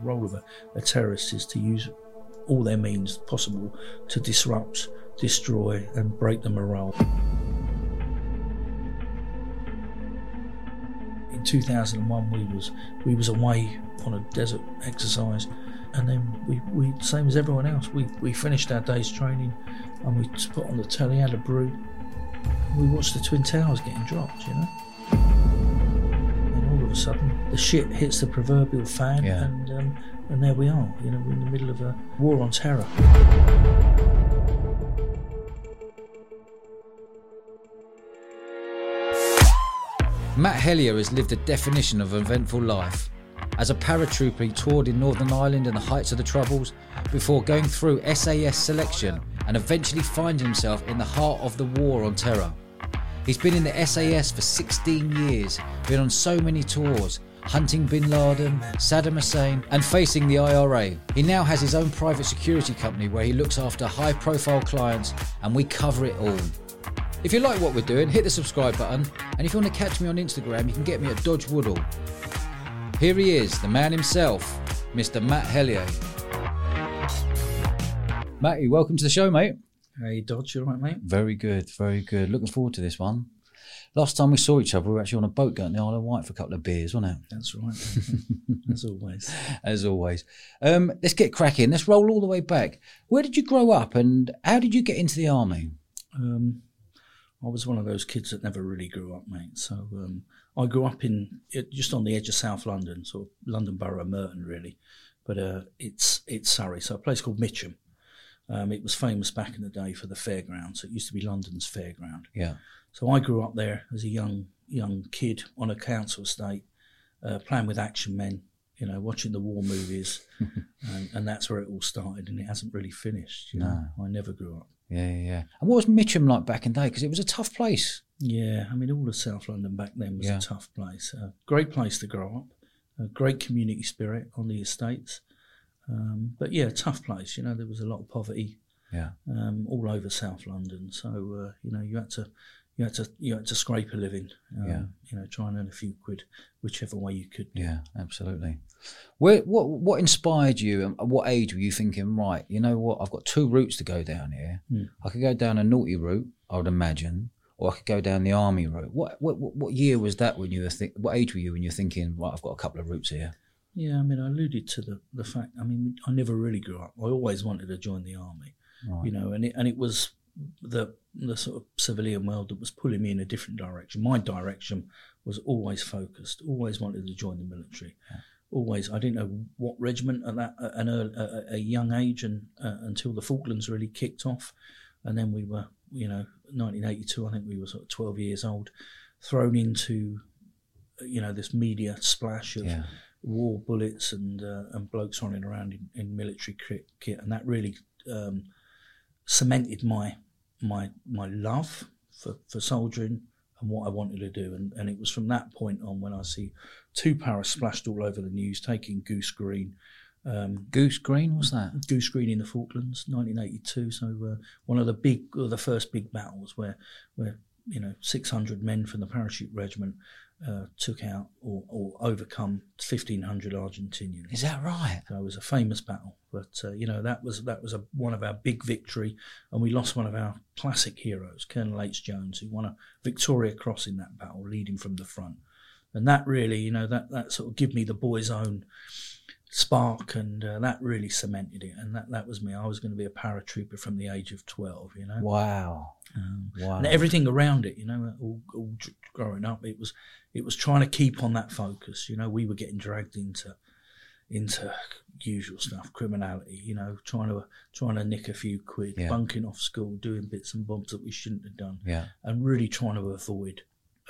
The role of a, a terrorist is to use all their means possible to disrupt, destroy, and break the morale. In 2001, we was we was away on a desert exercise, and then we, we same as everyone else. We we finished our day's training, and we put on the telly, had a brew. We watched the Twin Towers getting dropped, you know. And all of a sudden, the shit hits the proverbial fan, Yeah. and um, and there we are. You know, we're in the middle of a war on terror. Matt Hellyer has lived a definition of an eventful life. As a paratrooper, he toured in Northern Ireland and the heights of the Troubles before going through SAS selection and eventually finding himself in the heart of the war on terror. He's been in the SAS for 16 years, been on so many tours, hunting bin Laden, Saddam Hussein, and facing the IRA. He now has his own private security company where he looks after high profile clients, and we cover it all. If you like what we're doing, hit the subscribe button, and if you want to catch me on Instagram, you can get me at Dodge Woodall. Here he is, the man himself, Mr. Matt Hellyer. Matty, welcome to the show, mate. Hey, Dodge, you all right, mate? Very good, very good. Looking forward to this one. Last time we saw each other, we were actually on a boat going to the Isle of Wight for a couple of beers, wasn't it? That's right. As always. As always. Um, let's get cracking. Let's roll all the way back. Where did you grow up and how did you get into the army? Um, I was one of those kids that never really grew up, mate. So um, I grew up in just on the edge of South London, sort of London Borough, of Merton, really. But uh, it's it's Surrey, so a place called Mitcham. Um, it was famous back in the day for the fairgrounds. It used to be London's fairground. Yeah. So I grew up there as a young young kid on a council estate, uh, playing with action men, you know, watching the war movies, and, and that's where it all started. And it hasn't really finished. You know, I never grew up. Yeah, yeah, yeah. And what was Mitcham like back in the day? Because it was a tough place. Yeah, I mean, all of South London back then was Yeah. a tough place. A great place to grow up, a great community spirit on the estates. Um, but yeah, tough place. You know, there was a lot of poverty Yeah. um, all over South London. So uh, you know, you had to. You had to you had to scrape a living, um, Yeah. You know, try and earn a few quid, whichever way you could. Yeah, absolutely. Where, what what inspired you? And at what age were you thinking? Right, you know what? I've got two routes to go down here. Hmm. I could go down a naughty route, I would imagine, or I could go down the army route. What what what, what year was that when you were think? What age were you when you're thinking? Right, I've got a couple of routes here. Yeah, I mean, I alluded to the, the fact. I mean, I never really grew up. I always wanted to join the army, Right. you know, and it and it was the the sort of civilian world that was pulling me in a different direction. My direction was always focused. Always wanted to join the military. Always, I didn't know what regiment at that at an early, a, a young age, and uh, until the Falklands really kicked off, and then we were, you know, 1982. I think we were sort of 12 years old, thrown into, you know, this media splash of Yeah. War bullets and uh, and blokes running around in, in military kit, kit, and that really um, cemented my my my love for, for soldiering and what I wanted to do. And, and it was from that point on when I see two paras splashed all over the news, taking Goose Green, um, Goose Green was that? Goose Green in the Falklands, 1982. So uh, one of the big, the first big battles where where you know 600 men from the parachute regiment uh, took out or, or overcome 1,500 Argentinians. Is that right? So it was a famous battle, but uh, you know that was that was a, one of our big victory, and we lost one of our classic heroes, Colonel H. Jones, who won a Victoria Cross in that battle, leading from the front, and that really, you know, that that sort of give me the boy's own spark, and uh, that really cemented it, and that that was me. I was going to be a paratrooper from the age of twelve, you know. Wow. Um, Wow. and everything around it, you know, all, all growing up, it was it was trying to keep on that focus. You know, we were getting dragged into into usual stuff, criminality. You know, trying to trying to nick a few quid, Yeah. bunking off school, doing bits and bobs that we shouldn't have done, Yeah. and really trying to avoid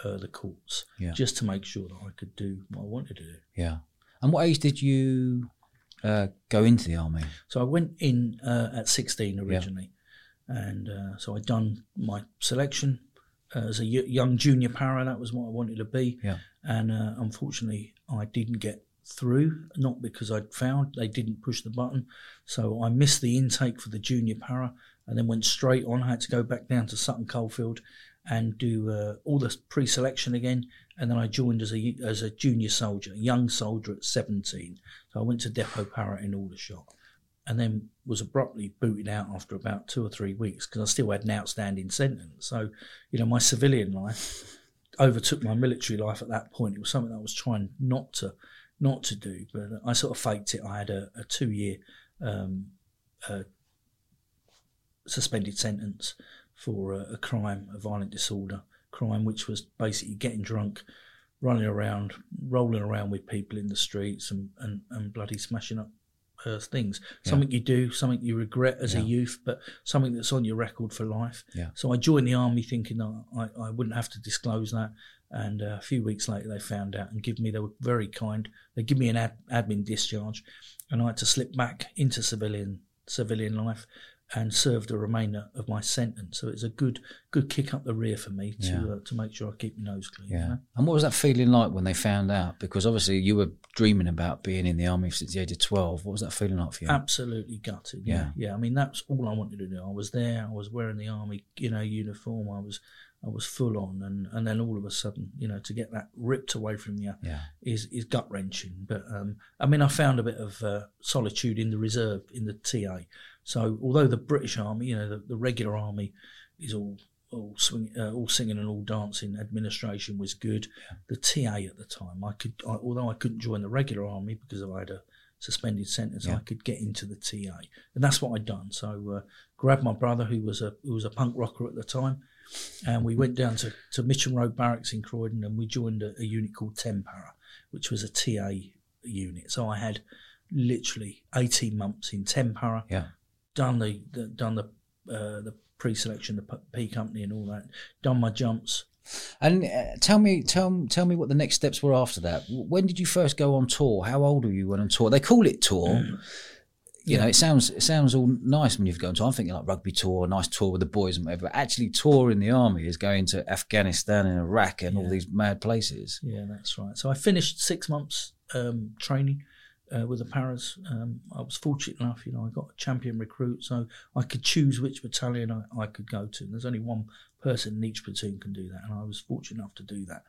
uh, the courts, Yeah. just to make sure that I could do what I wanted to do. Yeah. And what age did you uh, go into the army? So I went in uh, at 16 originally, and uh, so I'd done my selection uh, as a y- young junior para. That was what I wanted to be, Yeah. and uh, unfortunately, I didn't get through. Not because I'd failed; they didn't push the button, so I missed the intake for the junior para, and then went straight on. I had to go back down to Sutton Coldfield. And do uh, all the pre-selection again. And then I joined as a as a junior soldier, a young soldier at 17. So I went to Depot Para in Aldershot, and then was abruptly booted out after about two or three weeks because I still had an outstanding sentence. So, you know, my civilian life overtook my military life at that point. It was something I was trying not to not to do, but I sort of faked it. I had a, a two year um, uh, suspended sentence for a, a crime, a violent disorder crime, which was basically getting drunk, running around, rolling around with people in the streets, and, and, and bloody smashing up uh, things. Yeah. Something you do, something you regret as Yeah. a youth, but something that's on your record for life. Yeah. So I joined the army thinking that I, I wouldn't have to disclose that. And uh, a few weeks later, they found out and give me. They were very kind. They give me an ad, admin discharge, and I had to slip back into civilian civilian life and serve the remainder of my sentence. So it's a good good kick up the rear for me to Yeah. uh, to make sure I keep my nose clean. you Yeah. know? And what was that feeling like when they found out? Because obviously you were dreaming about being in the army since the age of 12. What was that feeling like for you? Absolutely gutted. Yeah. Yeah. yeah, I mean that's all I wanted to do. I was there. I was wearing the army, you know, uniform. I was, I was full on, and and then all of a sudden, you know, to get that ripped away from you yeah. is is gut wrenching. But um, I mean, I found a bit of uh, solitude in the reserve in the TA. So although the British Army, you know, the, the regular army is all all swing, uh, all singing and all dancing. Administration was good. The TA at the time, I could, I, although I couldn't join the regular army because I had a suspended sentence, Yeah. I could get into the TA, and that's what I'd done. So uh, grabbed my brother, who was a who was a punk rocker at the time, and we went down to, to Mitcham Road Barracks in Croydon, and we joined a, a unit called 10 Para, which was a TA unit. So I had literally eighteen months in 10 Para, Yeah. Done the, the done the uh, the pre-selection, the P- company, and all that. Done my jumps. And uh, tell me, tell tell me what the next steps were after that. When did you first go on tour? How old were you when on tour? They call it tour. You know, it sounds it sounds all nice when you've gone to. I'm thinking like rugby tour, a nice tour with the boys and whatever. But actually, tour in the army is going to Afghanistan and Iraq and all these mad places. Yeah, that's right. So I finished six months um, training uh, with the Paras. Um, I was fortunate enough, you know, I got a champion recruit, so I could choose which battalion I, I could go to. And there's only one person in each platoon can do that, and I was fortunate enough to do that.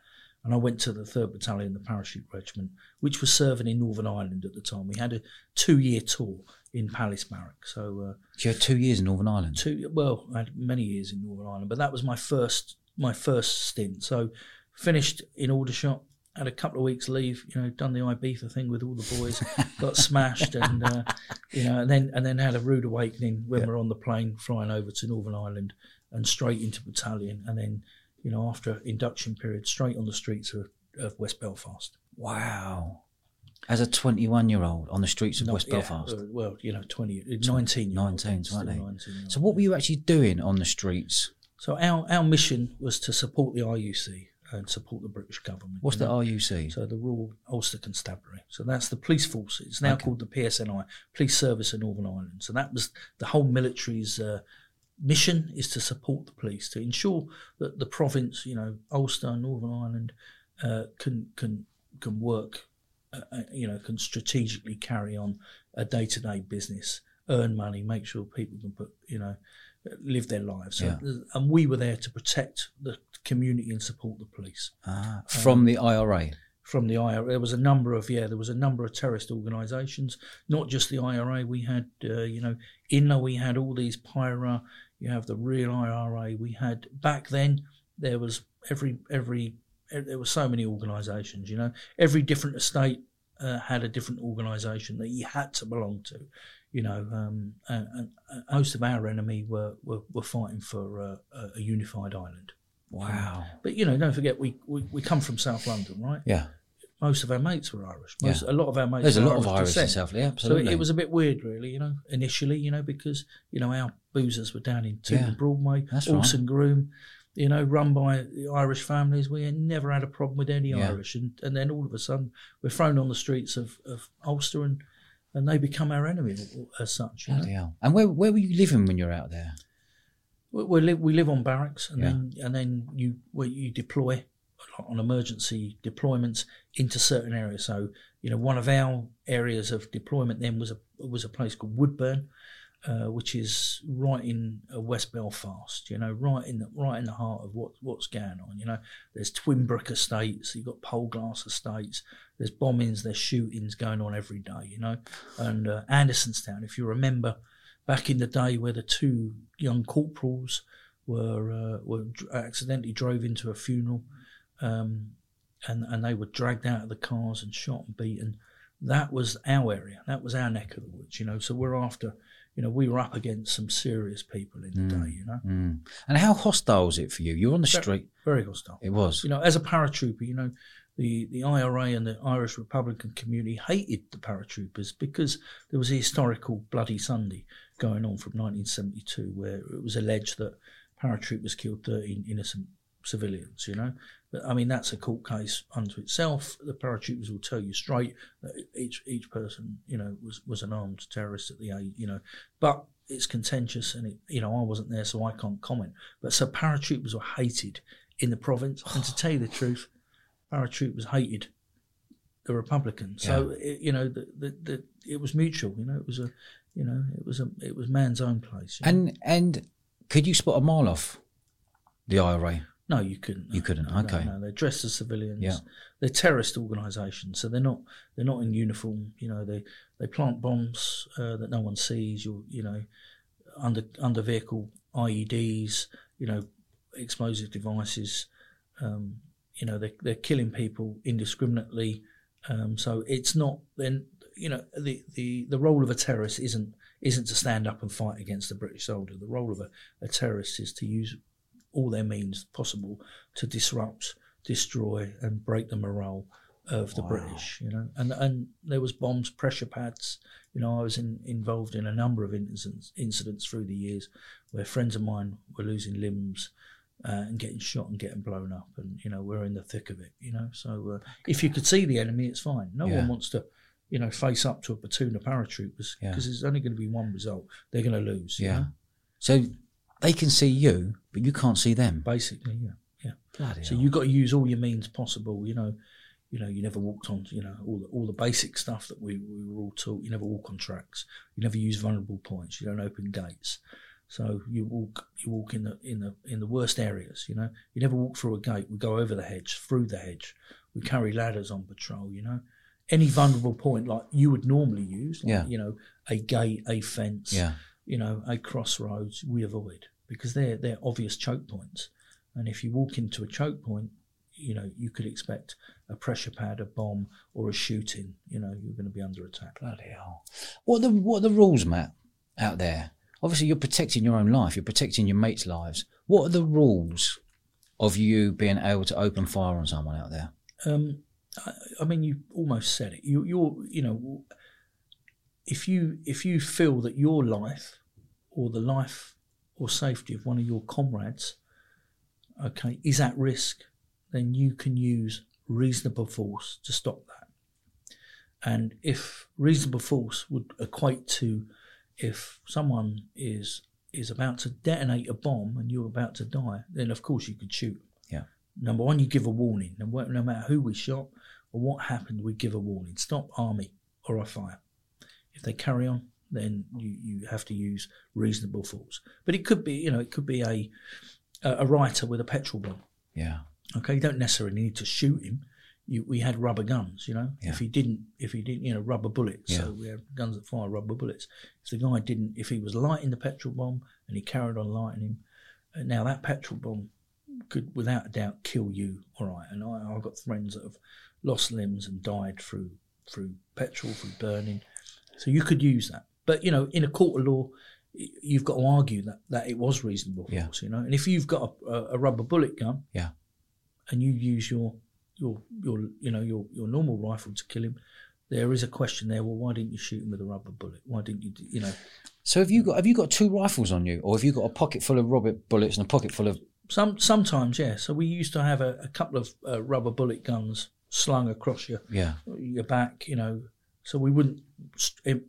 And I went to the third battalion, the parachute regiment, which was serving in Northern Ireland at the time. We had a two-year tour in Palace Barrack, so. Uh, You had two years in Northern Ireland. two well I had many years in Northern Ireland but that was my first my first stint so finished in Aldershot had a couple of weeks leave you know done the Ibiza thing with all the boys got smashed and uh, you know and then and then had a rude awakening when we're on the plane flying over to Northern Ireland and straight into battalion and then you know after induction period straight on the streets of, of West Belfast Wow. As a 21 year old on the streets of Not- West yeah, Belfast. well you know 20 19 year old, 19, still weren't they? 19 old. So, what were you actually doing on the streets? So our, our mission was to support the RUC and support the British government. What's the know? RUC? So the Royal Ulster Constabulary. So that's the police force. It's now Okay. called the PSNI, Police Service of Northern Ireland. So that was the whole military's uh, mission is to support the police to ensure that the province, you know, Ulster, Northern Ireland, uh, can can can work, uh, uh, you know, can strategically carry on a day to day business, earn money, make sure people can put, you know, live their lives. Yeah. And we were there to protect the community and support the police Ah, from the IRA. from the IRA. There was a number of yeah, there was a number of terrorist organisations, not just the IRA. We had uh, you know INA, we had all these PIRA. You have the real IRA. We had back then there was every every there were so many organisations. You know, every different estate uh, had a different organisation that you had to belong to. You know, um, and, and most of our enemy were were, were fighting for uh, a, unified Ireland. Wow. But you know, don't forget we, we, we come from South London, right? Yeah. most of our mates were Irish. Most, A lot of our mates. There's a were lot of Irish in. South. Yeah, So absolutely. it was a bit weird, really, you know, initially, you know, because you know our boozers were down in Tooting Yeah, Broadway, that's right. Horse and Groom, you know, run by Irish families. We had never had a problem with any Yeah. Irish, and, and then all of a sudden we're thrown on the streets of, of Ulster, and and they become our enemy as such. You know? Hell. And where where were you living when you're out there? we, we live we live on barracks, and Yeah. then and then you where you deploy on emergency deployments into certain areas. So you know, one of our areas of deployment then was a was a place called Woodbourne, uh, which is right in uh, West Belfast. You know, right in the right in the heart of what what's going on. You know, there's Twinbrook estates, you've got Poleglass estates. There's bombings, there's shootings going on every day. You know, and uh, Andersonstown, if you remember, back in the day where the two young corporals were uh, were accidentally drove into a funeral. Um, and, and they were dragged out of the cars and shot and beaten. That was our area. That was our neck of the woods, you know. So we're after you know, we were up against some serious people in the mm. day, you know. Mm. And how hostile was it for you? You're on the very, street. Very hostile. It was. You know, as a paratrooper, you know, the, the IRA and the Irish Republican community hated the paratroopers because there was a historical Bloody Sunday going on from 1972 where it was alleged that paratroopers killed 13 innocent civilians, you know. But I mean, that's a court case unto itself. The paratroopers will tell you straight that each each person, you know, was, was an armed terrorist at the age, you know. But it's contentious, and it, you know, I wasn't there, so I can't comment. But so paratroopers were hated in the province, and to tell you the truth, paratroopers hated the Republicans. Yeah. So it, you know, the, the, the, it was mutual. You know, it was a, you know, it was a, it was man's own place. And know? and could you spot a mile off the IRA? No, you couldn't. You couldn't. No, okay. No, they're dressed as civilians. Yeah. They're terrorist organisations, so they're not they're not in uniform. You know, they they plant bombs uh, that no one sees. You you know, under under vehicle IEDs. You know, explosive devices. Um, you know, they're they're killing people indiscriminately. Um, so it's not then. You know, the, the, the role of a terrorist isn't isn't to stand up and fight against the British soldier. The role of a, a terrorist is to use all their means possible to disrupt, destroy, and break the morale of the wow. British. You know, and and there was bombs, pressure pads. You know, I was in, involved in a number of incidents incidents through the years where friends of mine were losing limbs. Uh, and getting shot and getting blown up, and you know we're in the thick of it. You know, so uh, if you could see the enemy, it's fine. No yeah. one wants to, you know, face up to a platoon of paratroopers because yeah. there's only going to be one result. They're going to lose. Yeah. Know? So they can see you, but you can't see them. Basically, yeah, yeah. Bloody so hell. you've got to use all your means possible. You know, you know, you never walked on, you know, all the, all the basic stuff that we, we were all taught. You never walk on tracks. You never use vulnerable points. You don't open gates. So you walk you walk in the in the in the worst areas. You know, you never walk through a gate. We go over the hedge, through the hedge. We carry ladders on patrol. You know, any vulnerable point like you would normally use, like, yeah. you know, a gate, a fence, yeah. You know, a crossroads, we avoid because they're they're obvious choke points. And if you walk into a choke point, you know you could expect a pressure pad, a bomb, or a shooting. You know you're going to be under attack. Bloody hell! What are the what are the rules, Matt, out there? Obviously, you're protecting your own life. You're protecting your mates' lives. What are the rules of you being able to open fire on someone out there? Um, I, I, mean, you almost said it. You, you're, you know, if you if you feel that your life or the life or safety of one of your comrades, okay, is at risk, then you can use reasonable force to stop that. And if reasonable force would equate to if someone is is about to detonate a bomb and you're about to die, then of course you could shoot. Yeah. Number one, you give a warning. No matter who we shot or what happened, we give a warning. Stop army or I fire. If they carry on, then you, you have to use reasonable force. But it could be, you know, it could be a a writer with a petrol bomb. Yeah. Okay, you don't necessarily need to shoot him. You, we had rubber guns, you know. Yeah. If he didn't, if he didn't, you know, rubber bullets. Yeah. So we had guns that fire rubber bullets. If the guy didn't, if he was lighting the petrol bomb and he carried on lighting him, uh, now that petrol bomb could, without a doubt, kill you. All right, and I, I've got friends that have lost limbs and died through through petrol, through burning. So you could use that. But you know, in a court of law, you've got to argue that, that it was reasonable force. Yeah. You know, and if you've got a, a, rubber bullet gun, yeah, and you use your your your you know your your normal rifle to kill him, there is a question there. Well, why didn't you shoot him with a rubber bullet? Why didn't you? You know. So have you got have you got two rifles on you, or have you got a pocket full of rubber bullets and a pocket full of? Some sometimes, yeah. So we used to have a, a couple of uh, rubber bullet guns slung across your yeah your back, you know, so we wouldn't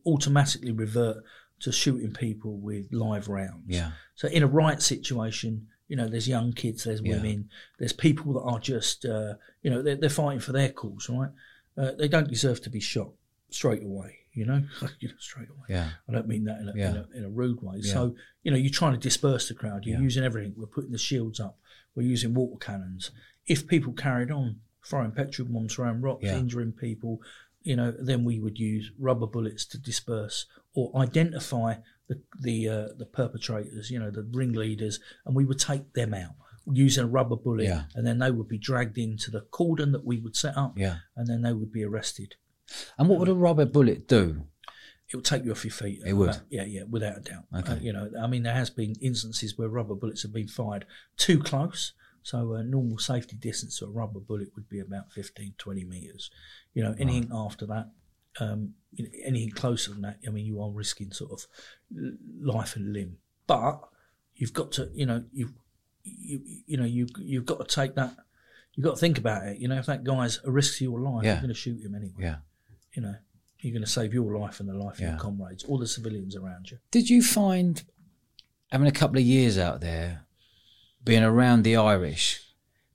automatically revert to shooting people with live rounds. Yeah. So in a riot situation, you know, there's young kids, there's women, yeah. there's people that are just, uh, you know, they're, they're, fighting for their cause, right? Uh, they don't deserve to be shot straight away. you know, you know straight away. Yeah. I don't mean that in a, Yeah. in a, in a rude way. Yeah. So, you know, you're trying to disperse the crowd. You're using everything. We're putting the shields up. We're using water cannons. If people carried on throwing petrol bombs around rocks, injuring people, you know, then we would use rubber bullets to disperse or identify the the uh, the perpetrators, you know, the ringleaders, and we would take them out using a rubber bullet, Yeah. and then they would be dragged into the cordon that we would set up, Yeah. and then they would be arrested. And what would a rubber bullet do? it would take you off your feet. It would? Yeah, yeah, without a doubt. Okay. Uh, you know, I mean, there has been instances where rubber bullets have been fired too close. So a normal safety distance to a rubber bullet would be about 15, 20 metres. You know, anything after that, um, you know, anything closer than that, I mean, you are risking sort of life and limb. But you've got to, you know, you, you, you know, you you've got to take that. You've got to think about it. You know, if that guy's a risk to your life, Yeah. you're going to shoot him anyway Yeah. you know, you're going to save your life and the life of your comrades, all the civilians around you. Did you find having a couple of years out there, being around the Irish,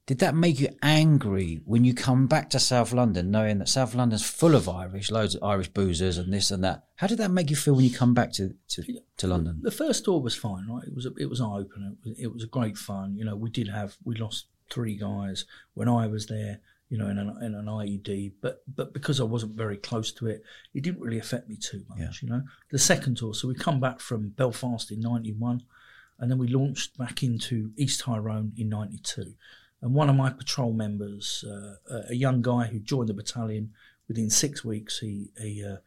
did that make you angry when you come back to South London, knowing that South London's full of Irish, loads of Irish boozers and this and that? How did that make you feel when you come back to, to, to London? The first tour was fine, right? It was a, it was eye opener. It was, it was a great fun. You know, we did have we lost three guys when I was there. You know, in an, in an IED, but but because I wasn't very close to it, it didn't really affect me too much. Yeah. You know, the second tour. So we come back from Belfast in '91, and then we launched back into East Tyrone in '92. And one of my patrol members, uh, a- young guy who joined the battalion, within six weeks, he, he uh,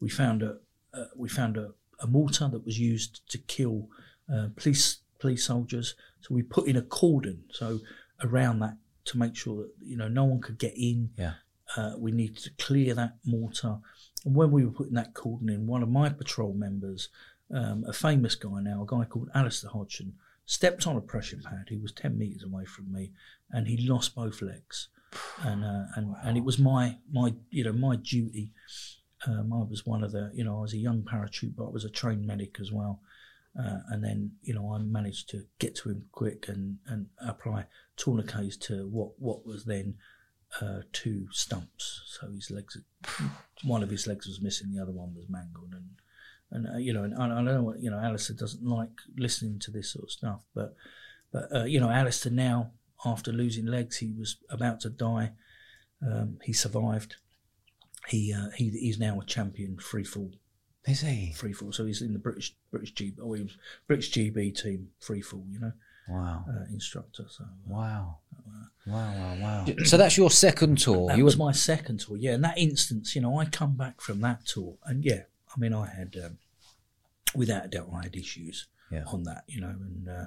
we found a uh, we found a, a mortar that was used to kill uh, police police soldiers. So we put in a cordon so around that to make sure that you know no one could get in. Yeah. Uh, we needed to clear that mortar. And when we were putting that cordon in, one of my patrol members, um, a famous guy now, a guy called Alistair Hodgson, stepped on a pressure pad. He was 10 metres away from me and he lost both legs. And, uh, and, and it was my, my, you know, my duty. Um, I was one of the, you know, I was a young paratrooper. But I was a trained medic as well. Uh, and then, you know, I managed to get to him quick and, and apply tourniquets to what, what was then uh, two stumps. So his legs, one of his legs was missing, the other one was mangled. And, and uh, you know, and I, I don't know what, you know, Alistair doesn't like listening to this sort of stuff, but, but uh, you know, Alistair now, after losing legs, he was about to die. Um, he survived. He, uh, he he's now a champion free fall Is he? free fall. So he's in the British British G oh, British GB team free fall, you know, Wow. uh, instructor. So uh, Wow. Wow, wow, wow. So that's your second tour. that You was were, my second tour. Yeah, in that instance, you know, I come back from that tour, and yeah, I mean, I had um, without a doubt, I had issues Yeah. on that, you know, and uh,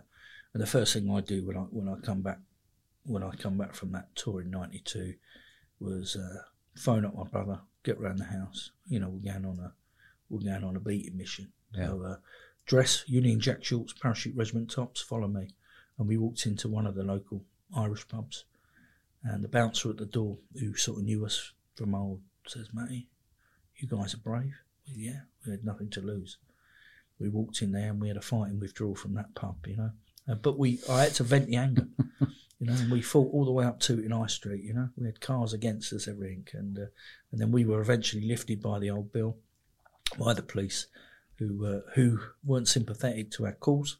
and the first thing I do when I when I come back when I come back from that tour in '92 was uh, phone up my brother, get round the house. You know, we're going on a we're going on a beating mission. Yeah. So, uh, dress, Union Jack shorts, parachute regiment tops, follow me. And we walked into one of the local Irish pubs. And the bouncer at the door, who sort of knew us from old, says, Matty, you guys are brave. Yeah, we had nothing to lose. We walked in there and we had a fighting withdrawal from that pub, you know. Uh, but we, I had to vent the anger, you know, and we fought all the way up to it in High Street, you know. We had cars against us, everything. And, uh, and then we were eventually lifted by the old bill, by the police, who, uh, who weren't sympathetic to our cause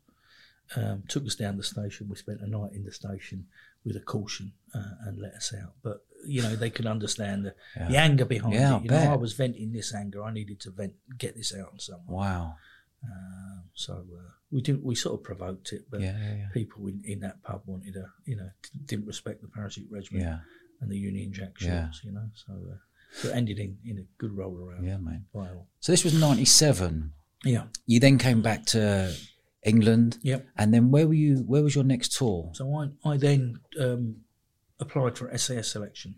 um, took us down the station. We spent a night in the station with a caution uh, and let us out. But you know they could understand the, the anger behind Yeah, it. You I know, I was venting this anger. I needed to vent, get this out on someone. wow. Uh, so uh, we didn't. We sort of provoked it, but Yeah, yeah, yeah. people in, in that pub wanted to, you know, didn't respect the parachute regiment Yeah. and the Union Jack Yeah. shorts. You know, so uh, so it ended in, in a good roll around. Yeah, mate. by. So this was 97. Yeah. You then came back to England. Yep. And then where were you? Where was your next tour? So I, I then um, applied for SAS selection.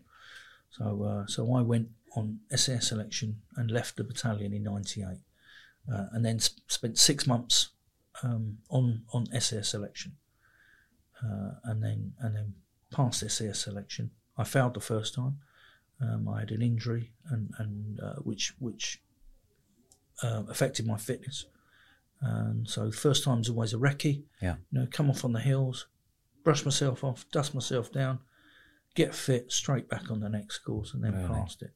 So uh, so I went on SAS selection and left the battalion in '98, uh, and then sp- spent six months um, on on SAS selection, uh, and then and then passed SAS selection. I failed the first time. Um, I had an injury, and and uh, which which uh, affected my fitness. And so first time's always a recce Yeah. you know, come off on the hills, brush myself off, dust myself down, get fit, straight back on the next course, and then Really? passed it.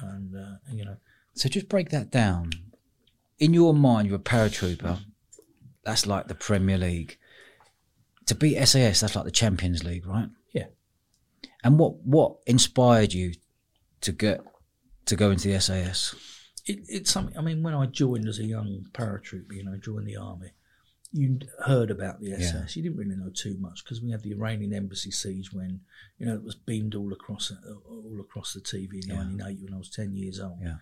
And uh, you know, So just break that down. In your mind, you're a paratrooper. That's like the Premier League. To beat SAS, that's like the Champions League, right? Yeah. And what what inspired you to get to go into the SAS? It, it's something. I mean, when I joined as a young paratrooper, you know, joined the army, you heard about the SAS. Yeah. You didn't really know too much because we had the Iranian embassy siege when you know it was beamed all across all across the TV in Yeah. '98 when I was ten years old. Yeah.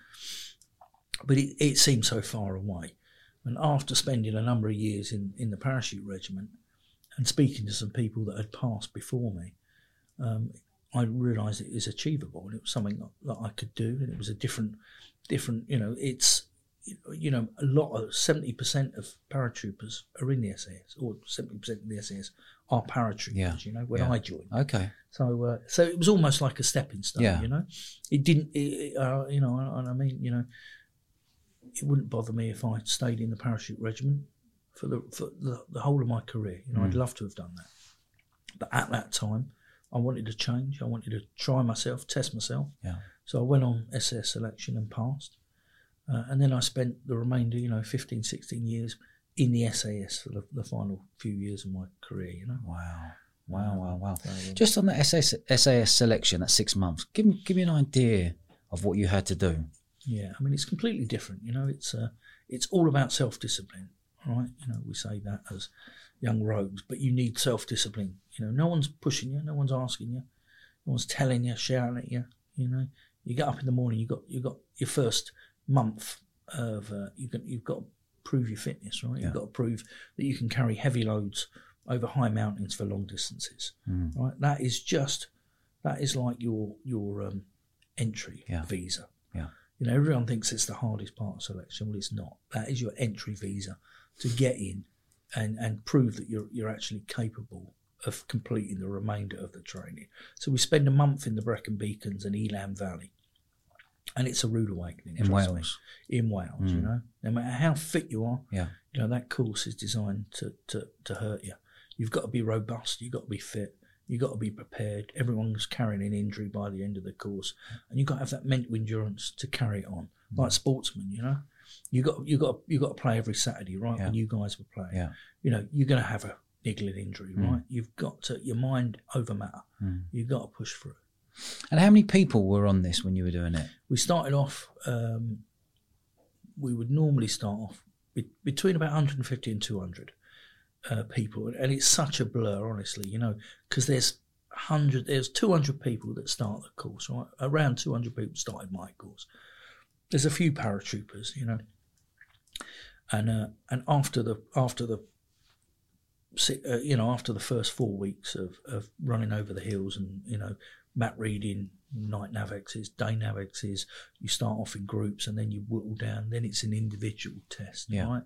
But it, it seemed so far away. And after spending a number of years in, in the parachute regiment and speaking to some people that had passed before me, um, I realised it was achievable and it was something that, that I could do. And it was a different, different. You know, it's you know a lot of seventy percent of paratroopers are in the SAS, or seventy percent of the SAS are paratroopers. Yeah. You know, when Yeah. I joined. Okay. So, uh, so it was almost like a stepping stone. Yeah. You know, it didn't. It, uh, you know, and I mean, you know, it wouldn't bother me if I stayed in the parachute regiment for the for the, the whole of my career. You know, Mm. I'd love to have done that. But at that time, I wanted to change. I wanted to try myself, test myself. Yeah. So I went on SAS selection and passed. Uh, and then I spent the remainder, you know, 15, 16 years in the SAS for the, the final few years of my career, you know. Wow. Wow, wow, wow. Uh, Just on the SAS, SAS selection, that six months, give me, give me an idea of what you had to do. Yeah, I mean it's completely different. You know, it's uh, it's all about self discipline, right? You know, we say that as young rogues, but you need self discipline. You know, no one's pushing you, no one's asking you, no one's telling you, shouting at you. You know, you get up in the morning, you got you got your first month of uh, you can you've got to prove your fitness, right? Yeah. You've got to prove that you can carry heavy loads over high mountains for long distances, Mm. right? That is just that is like your your um, entry Yeah. visa. Yeah. You know, everyone thinks it's the hardest part of selection. Well, it's not. That is your entry visa to get in and, and prove that you're you're actually capable of completing the remainder of the training. So we spend a month in the Brecon Beacons and Elan Valley, and it's a rude awakening In trust me. Wales. In Wales, you Mm. know, no matter how fit you are, Yeah. you know that course is designed to to, to hurt you. You've got to be robust. You've got to be fit. You've got to be prepared. Everyone's carrying an injury by the end of the course, and you've got to have that mental endurance to carry it on, like sportsmen. You know, you got you got you got to play every Saturday, right? Yeah. When you guys were playing, Yeah. you know, you're going to have a niggling injury, Mm. right? You've got to your mind over matter. Mm. You've got to push through. And how many people were on this when you were doing it? We started off. Um, we would normally start off be, between about 150 and 200 uh, people, and it's such a blur, honestly. You know, because there's hundred, there's 200 people that start the course, right? Around 200 people started my course. There's a few paratroopers, you know, and uh, and after the after the uh, you know after the first four weeks of, of running over the hills and you know map reading night navexes day navexes you start off in groups and then you whittle down then it's an individual test Yeah. right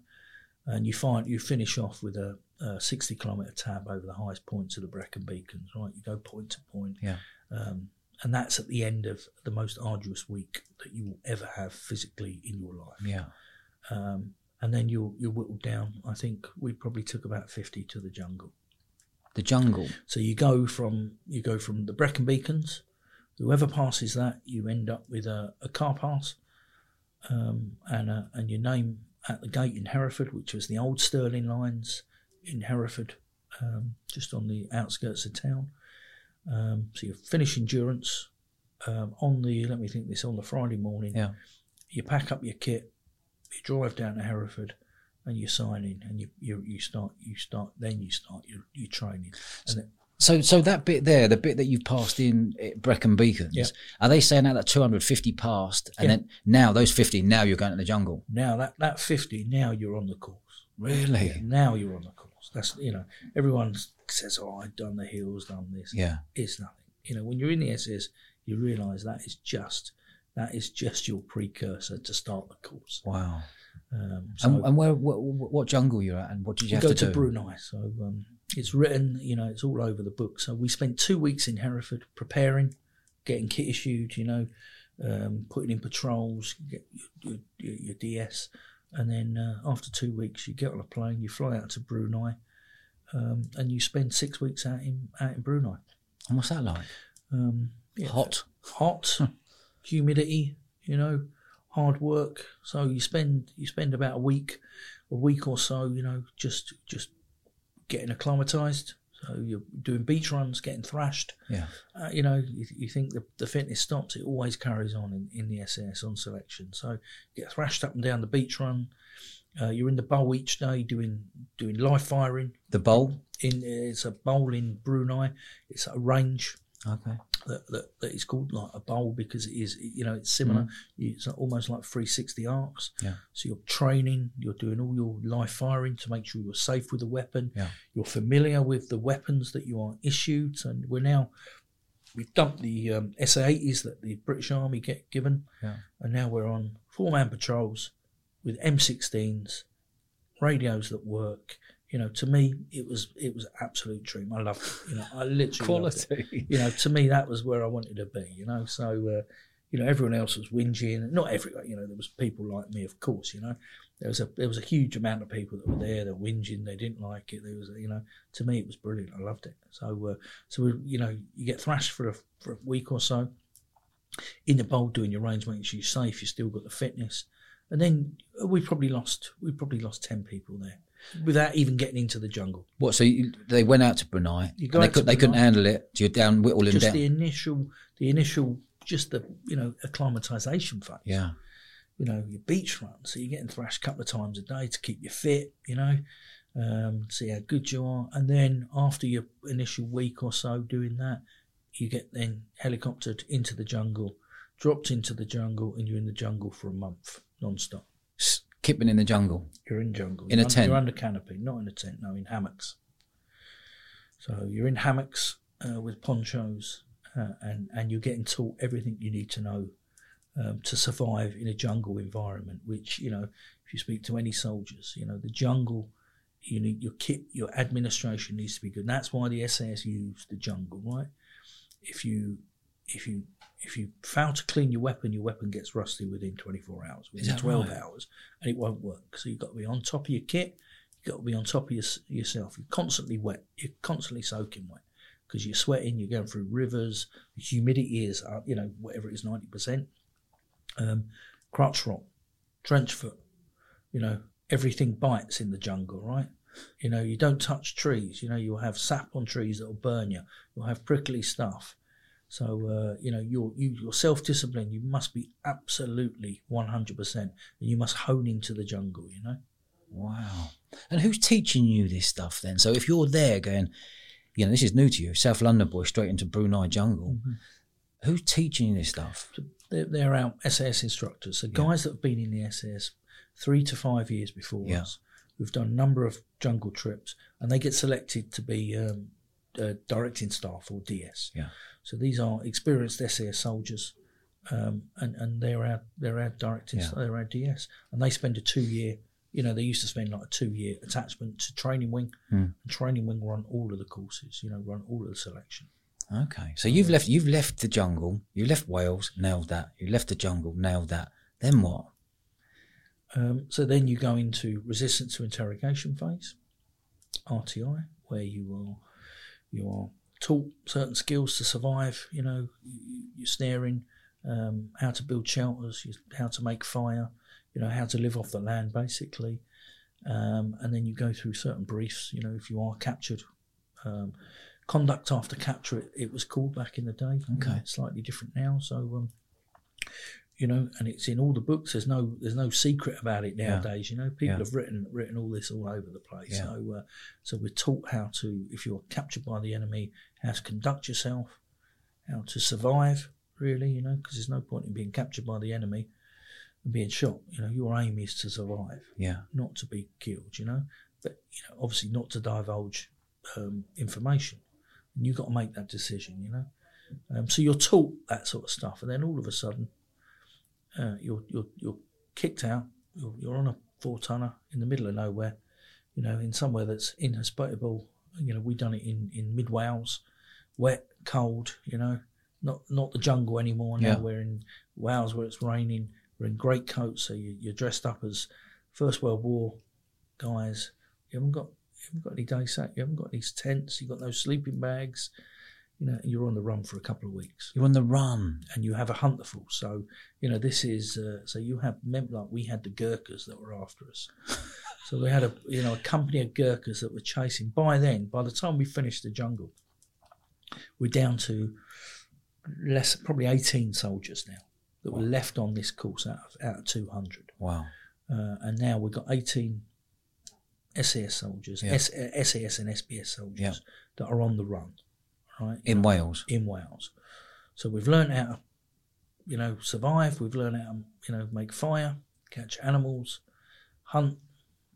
and you find you finish off with a, a 60 kilometre tab over the highest points of the Brecon Beacons right you go point to point Yeah. um, and that's at the end of the most arduous week that you will ever have physically in your life Yeah. um, and then you'll you'll whittle down. I think we probably took about fifty to the jungle. The jungle. So you go from you go from the Brecon Beacons. Whoever passes that, you end up with a, a car pass, um, and a, and your name at the gate in Hereford, which was the old Stirling lines in Hereford, um, just on the outskirts of town. Um, so you finish endurance um, on the let me think this on the Friday morning. Yeah. You pack up your kit, you drive down to Hereford, and you sign in, and you you, you start you start then you start your, your training. And then, So, so that bit there, the bit that you've passed in at Brecon Beacons, are they saying now that 250 passed, and then now those 50, now you're going to the jungle? now that that fifty, now you're on the course. Really? Yeah, now you're on the course. That's you know everyone says, "Oh, I've done the hills, done this." Yeah. It's nothing. You know, when you're in the SAS, you realise that is just that is just your precursor to start the course. Wow. Um, so And, and where, what, what jungle you're at, and what did you go to, to? Brunei. So um, it's written, you know, it's all over the book. So we spent two weeks in Hereford preparing, getting kit issued, you know, um, putting in patrols, get your, your, your DS, and then uh, after two weeks, you get on a plane, you fly out to Brunei, um, and you spend six weeks out in out in Brunei. And what's that like? Um, yeah, Hot. hot, humidity, you know, hard work. So you spend you spend about a week, a week or so, you know, just just getting acclimatized. So you're doing beach runs, getting thrashed. Yeah. Uh, you know, you, you think the, the fitness stops, it always carries on in, in the SAS on selection. So get thrashed up and down the beach run. Uh, you're in the bowl each day doing doing live firing. The bowl. In it's a bowl in Brunei. It's a range Okay. That, that, that is called like a bowl because it is you know it's similar. It's almost like 360 arcs. Yeah. So you're training, you're doing all your live firing to make sure you're safe with the weapon. Yeah. You're familiar with the weapons that you are issued, and we're now we've dumped the um, SA80s that the British Army get given, Yeah. and now we're on four man patrols with M16s, radios that work. You know, to me, it was it was absolute dream. I loved it. You know, I literally loved it Quality. you know, to me that was where I wanted to be. You know, so uh, you know everyone else was whinging. Not everyone, you know, there was people like me, of course. You know, there was a there was a huge amount of people that were there. They're whinging. They didn't like it. There was, you know, to me it was brilliant. I loved it. So uh, so we, you know, you get thrashed for a for a week or so in the bowl doing your range, making sure you're safe. You still got the fitness, and then we probably lost we probably lost ten people there without even getting into the jungle. What? So you, they went out to Brunei. You and go they, could, to they couldn't handle it. So you're down whittling Just down. the initial the initial just the you know acclimatization phase. yeah. you know, your beach run. So you're getting thrashed a couple of times a day to keep you fit, you know, um, see how good you are. And then after your initial week or so doing that, you get then helicoptered into the jungle, dropped into the jungle, and you're in the jungle for a month non-stop. Kipping in the jungle. You're in jungle. In a You're un- tent? You're under canopy, not in a tent, no, in hammocks. So you're in hammocks uh, with ponchos, uh, and and you're getting taught everything you need to know um, to survive in a jungle environment. Which you know, if you speak to any soldiers, you know the jungle. You need your kit, your administration needs to be good. And that's why the SAS used the jungle, right? If you if you if you fail to clean your weapon, your weapon gets rusty within 24 hours, within 12 right? hours, and it won't work. So you've got to be on top of your kit. You've got to be on top of your, yourself. You're constantly wet. You're constantly soaking wet because you're sweating. You're going through rivers. The humidity is up. You know whatever it is, 90 percent. Um, crotch rot, trench foot. You know everything bites in the jungle, right? You know you don't touch trees. You know you'll have sap on trees that will burn you. You'll have prickly stuff. So uh, you know you're you, you're self disciplined. You must be absolutely one hundred percent, and you must hone into the jungle. You know. Wow. And who's teaching you this stuff then? So if you're there going, you know, this is new to you, South London boy, straight into Brunei jungle. Mm-hmm. Who's teaching you this stuff? They're, they're our SAS instructors. So guys that have been in the SAS three to five years before Yeah. us, who've done a number of jungle trips, and they get selected to be um, uh, directing staff or DS. Yeah. So these are experienced SAS soldiers, um, and and they're our they're our directing Yeah. they're our DS, and they spend a two year. You know, they used to spend like a two year attachment to training wing. Hmm. And training wing run all of the courses. You know, run all of the selection. Okay. So you've left you've left the jungle, you left Wales, nailed that. You left the jungle, nailed that. Then what? Um, so then you go into resistance to interrogation phase, RTI, where you are you are taught certain skills to survive. You know, y- you're snaring, um, how to build shelters, how to make fire, you know, how to live off the land, basically. Um, and then you go through certain briefs. You know, if you are captured, um, conduct after capture, it, it was called back in the day. Okay. it's slightly different now. So. You know, and it's in all the books. There's no there's no secret about it Yeah. nowadays. You know, people Yeah. have written written all this all over the place. Yeah. So uh, so we're taught how to, if you're captured by the enemy, how to conduct yourself, how to survive. Really, you know, because there's no point in being captured by the enemy and being shot. You know, your aim is to survive, Yeah. not to be killed. You know, but you know, obviously not to divulge um, information. And you've got to make that decision. You know, um, so you're taught that sort of stuff, and then all of a sudden uh, you're you're you're kicked out. You're, you're on a four tonner in the middle of nowhere, you know, in somewhere that's inhospitable. You know, we've done it in in mid Wales, wet, cold. You know, not not the jungle anymore. Now Yeah. we're in Wales where it's raining. We're in great coats, so you, you're dressed up as First World War guys. You haven't got you haven't got any day sack. You haven't got any tents. You've got no sleeping bags. You know, you're on the run for a couple of weeks, You're on the run. and you have a hunter full. So you know, this is uh, so you have mem- like we had the Gurkhas that were after us. So we had a you know a company of Gurkhas that were chasing. By then, by the time we finished the jungle, we're down to less, probably eighteen soldiers now that were left on this course out of out of two hundred. Wow. Uh, and now we've got 18 SAS soldiers, Yeah. S- SAS and SBS soldiers Yeah. that are on the run, right? In Wales. in Wales. So we've learned how to, you know, survive. We've learned how to, you know, make fire, catch animals, hunt,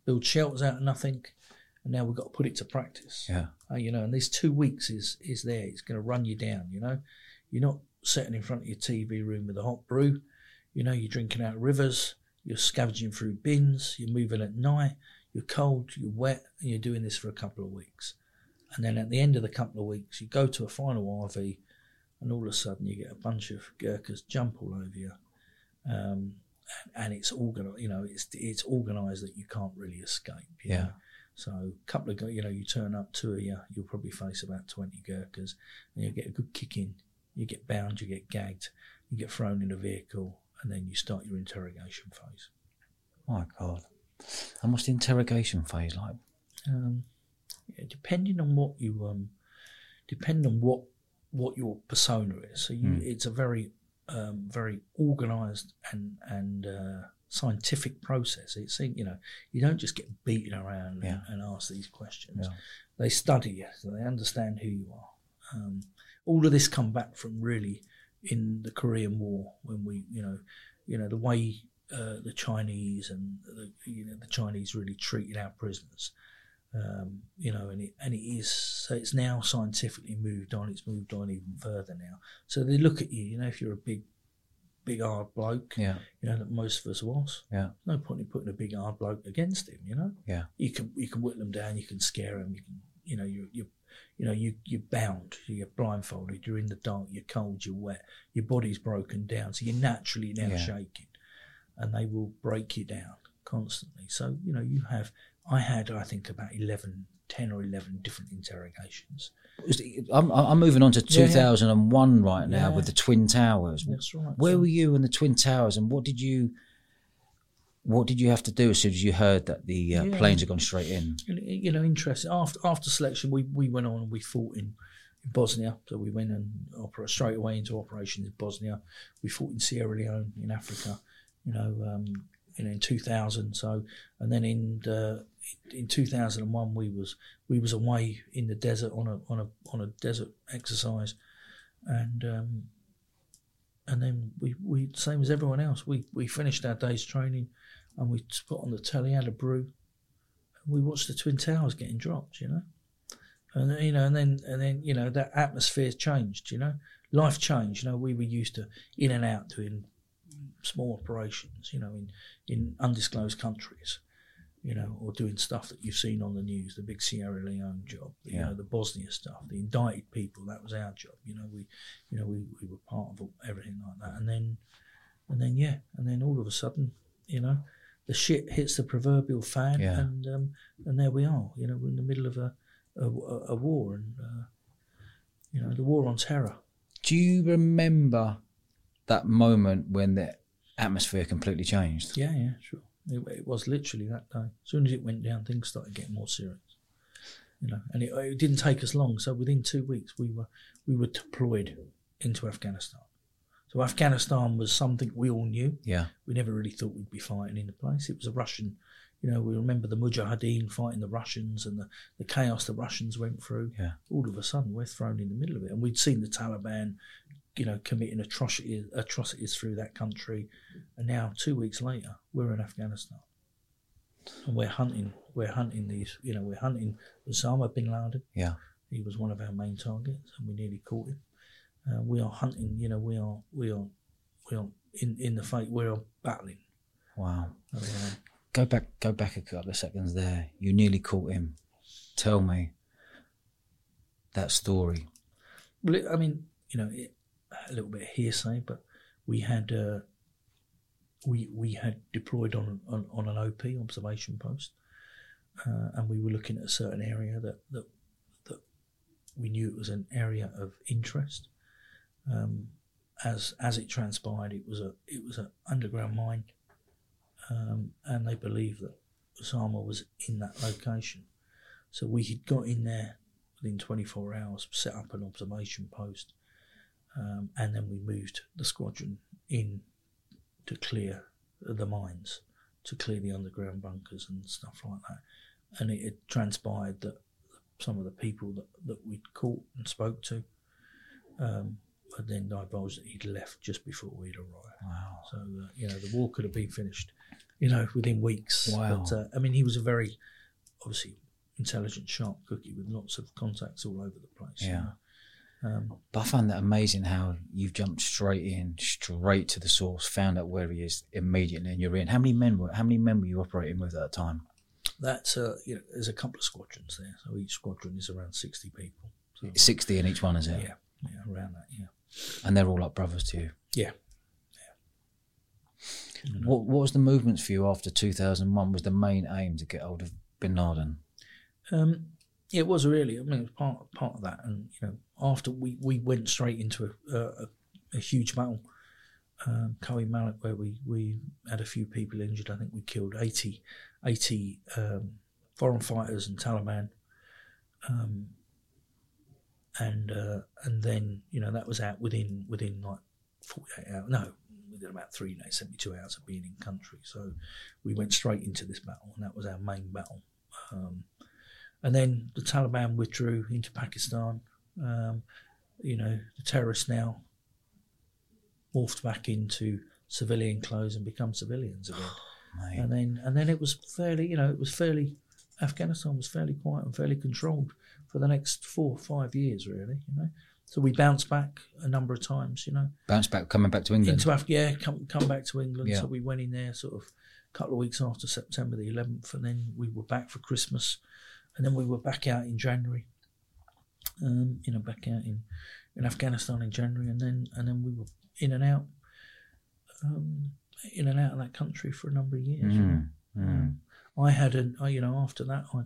build shelters out of nothing, and now we've got to put it to practice. Yeah. Uh, you know, and these two weeks is is there. It's going to run you down. You know, you're not sitting in front of your TV room with a hot brew. You know, you're drinking out of rivers. You're scavenging through bins. You're moving at night. You're cold. You're wet, and you're doing this for a couple of weeks. And then at the end of the couple of weeks, you go to a final RV, and all of a sudden you get a bunch of Gurkhas jump all over you. Um, and it's organized, you know, it's it's organised that you can't really escape. you Yeah. know. So a couple of you know, you turn up two of you, you'll probably face about 20 Gurkhas and you'll get a good kick in. You get bound, you get gagged, you get thrown in a vehicle, and then you start your interrogation phase. My God. And what's the interrogation phase like? Um, yeah, depending on what you, um, depending on what what your persona is. So you, Mm. it's a very, um, very organised and and uh, scientific process. It's you know you don't just get beaten around Yeah. and, and ask these questions. Yeah. They study you, so they understand who you are. Um, all of this come back from really in the Korean War when we, you know, you know the way uh, the Chinese and the, you know the Chinese really treated our prisoners. Um, you know, and it and it is so it's now scientifically moved on. It's moved on even further now. So they look at you. You know, if you're a big, big hard bloke, Yeah. you know that most of us was. Yeah. No point in putting a big hard bloke against him. You know. Yeah. You can you can whittle them down. You can scare them. You can you know you you you know you you're bound. You're blindfolded. You're in the dark. You're cold. You're wet. Your body's broken down. So you're naturally now Yeah. shaking, and they will break you down constantly. So you know you have. I had I think about 11, 10 or eleven different interrogations. I'm, I'm moving on to Yeah, yeah. 2001 right now Yeah. with the Twin Towers. That's right. Where So- were you in the Twin Towers, and what did you, what did you have to do as soon as you heard that the uh, Yeah. planes had gone straight in? you know, interesting. After after selection, we, we went on and we fought in, in Bosnia. So we went and opera straight away into operations in Bosnia. We fought in Sierra Leone in Africa. You know, um, you know, in 2000. So and then in uh, in 2001, we was we was away in the desert on a on a on a desert exercise, and um, and then we we same as everyone else. We we finished our day's training, and we put on the telly, had a brew, and we watched the twin towers getting dropped you know? And you know and then and then you know that atmosphere changed you know? Life changed you know? We were used to in and out doing small operations you know in in undisclosed countries you know or doing stuff that you've seen on the news the big sierra leone job you Yeah. know the bosnia stuff the indicted people that was our job you know we you know we, we were part of everything like that and then and then yeah and then all of a sudden you know the shit hits the proverbial fan, Yeah. and um, and there we are. You know, we're in the middle of a a, a- a war, and uh, you know, the war on terror. Do you remember that moment when the atmosphere completely changed? Yeah, yeah, sure. It, it was literally that day. As soon as it went down, things started getting more serious. You know, and it, it didn't take us long. So within two weeks, we were we were deployed into Afghanistan. So Afghanistan was something we all knew. Yeah, we never really thought we'd be fighting in the place. It was a Russian, you know, we remember the Mujahideen fighting the Russians and the, the chaos the Russians went through. Yeah. All of a sudden, we're thrown in the middle of it. And we'd seen the Taliban, you know, committing atrocities, atrocities through that country. And now, two weeks later, we're in Afghanistan. And we're hunting, we're hunting these, you know, we're hunting Osama bin Laden. yeah. He was one of our main targets, and we nearly caught him. Uh, we are hunting, you know, we are, we are, we are in, in the fight. We are battling. Wow. Um, Go back, go back a couple of seconds there. You nearly caught him. Tell me that story. well, I mean, you know, it, a little bit of hearsay, but we had uh, we we had deployed on on, on an OP observation post, uh, and we were looking at a certain area that that that we knew it was an area of interest. Um, as as it transpired, it was a it was an underground mine, um, and they believed that Osama was in that location. So we had got in there within 24 hours, set up an observation post, um, and then we moved the squadron in to clear the mines, to clear the underground bunkers and stuff like that. And it had transpired that some of the people that, that we'd caught and spoke to um, had then divulged that he'd left just before we'd arrived. Wow. So, uh, you know, the war could have been finished, you know, within weeks. Wow. But, uh, I mean, he was a very, obviously, intelligent, sharp cookie with lots of contacts all over the place. you Yeah. know. Um, But I found that amazing how you've jumped straight in, straight to the source, found out where he is immediately, and you're in. How many men were? How many men were you operating with at the time? that's, uh, you know, there's a couple of squadrons there. So each squadron is around 60 people. So, Sixty in each one, is it? yeah, yeah, around that, yeah. And they're all like brothers to you. Yeah. What What was the movements for you after two thousand one? Was the main aim to get hold of Bin Laden? Um, it was really. I mean, it was part part of that, and you know, after we, we went straight into a, a, a huge battle, um, Kohi Malik, where we, we had a few people injured. I think we killed 80, 80 um, foreign fighters and Taliban, um, and uh, and then you know that was out within within like forty eight hours. No, within about three days, seventy two hours of being in country. So we went straight into this battle, and that was our main battle. Um, and then the Taliban withdrew into Pakistan. Um, you know, the terrorists now morphed back into civilian clothes and become civilians again. Mate. And then, and then it was fairly, you know, it was fairly. Afghanistan was fairly quiet and fairly controlled for the next four or five years, really. You know, so we bounced back a number of times. You know, bounced back, coming back to England. into Af- yeah, come come back to England. Yeah. So we went in there sort of a couple of weeks after September the 11th, and then we were back for Christmas, and then we were back out in January. Um, you know, back out in, in Afghanistan in January, and then and then we were in and out, um, in and out of that country for a number of years. Mm, mm. I had an, I, you know, after that, I,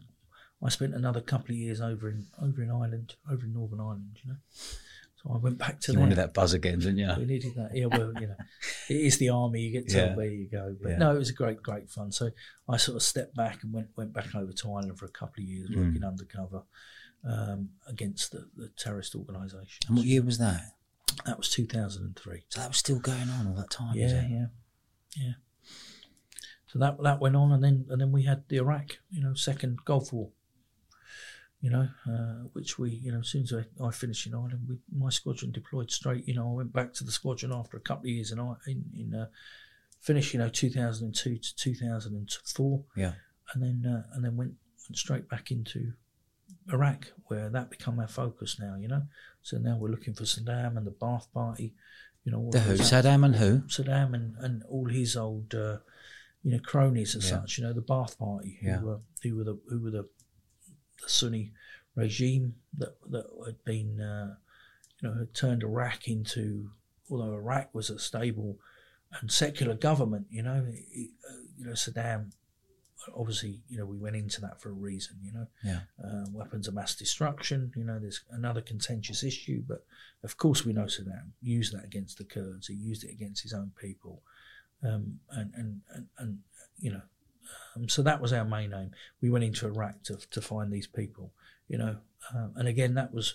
I spent another couple of years over in over in Ireland, over in Northern Ireland. You know, so I went back to You there. wanted that buzz again, didn't you? We needed that. Yeah, well, you know, it is the army. You get told Yeah. where you go. But Yeah. no, it was a great, great fun. So I sort of stepped back and went went back over to Ireland for a couple of years, Mm. working undercover um, against the, the terrorist organisation. And what year was that? That was 2003. So that was still going on all that time. Yeah, yeah, yeah. So that that went on, and then and then we had the Iraq, you know, second Gulf War. You know, uh, which we, you know, as soon as I, I finished in Ireland, we, my squadron deployed straight. You know, I went back to the squadron after a couple of years in I- in, in uh, finished, you know, 2002 to 2004, Yeah. and then uh, and then went, went straight back into Iraq, where that become our focus now. You know, so now we're looking for Saddam and the Ba'ath Party. You know, The who? Saddam and who? Saddam and, and all his old, uh, you know, cronies and Yeah. such. You know, the Ba'ath Party, who, Yeah. were, who were the who were the, the Sunni regime that that had been, uh, you know, had turned Iraq into. Although Iraq was a stable and secular government, you know, it, uh, you know, Saddam. Obviously, you know, we went into that for a reason. You know, Yeah. uh, weapons of mass destruction. You know, there's another contentious issue, but of course we know Saddam used that against the Kurds. He used it against his own people, um, and, and and and you know, um, so that was our main aim. We went into Iraq to to find these people. You know, um, and again that was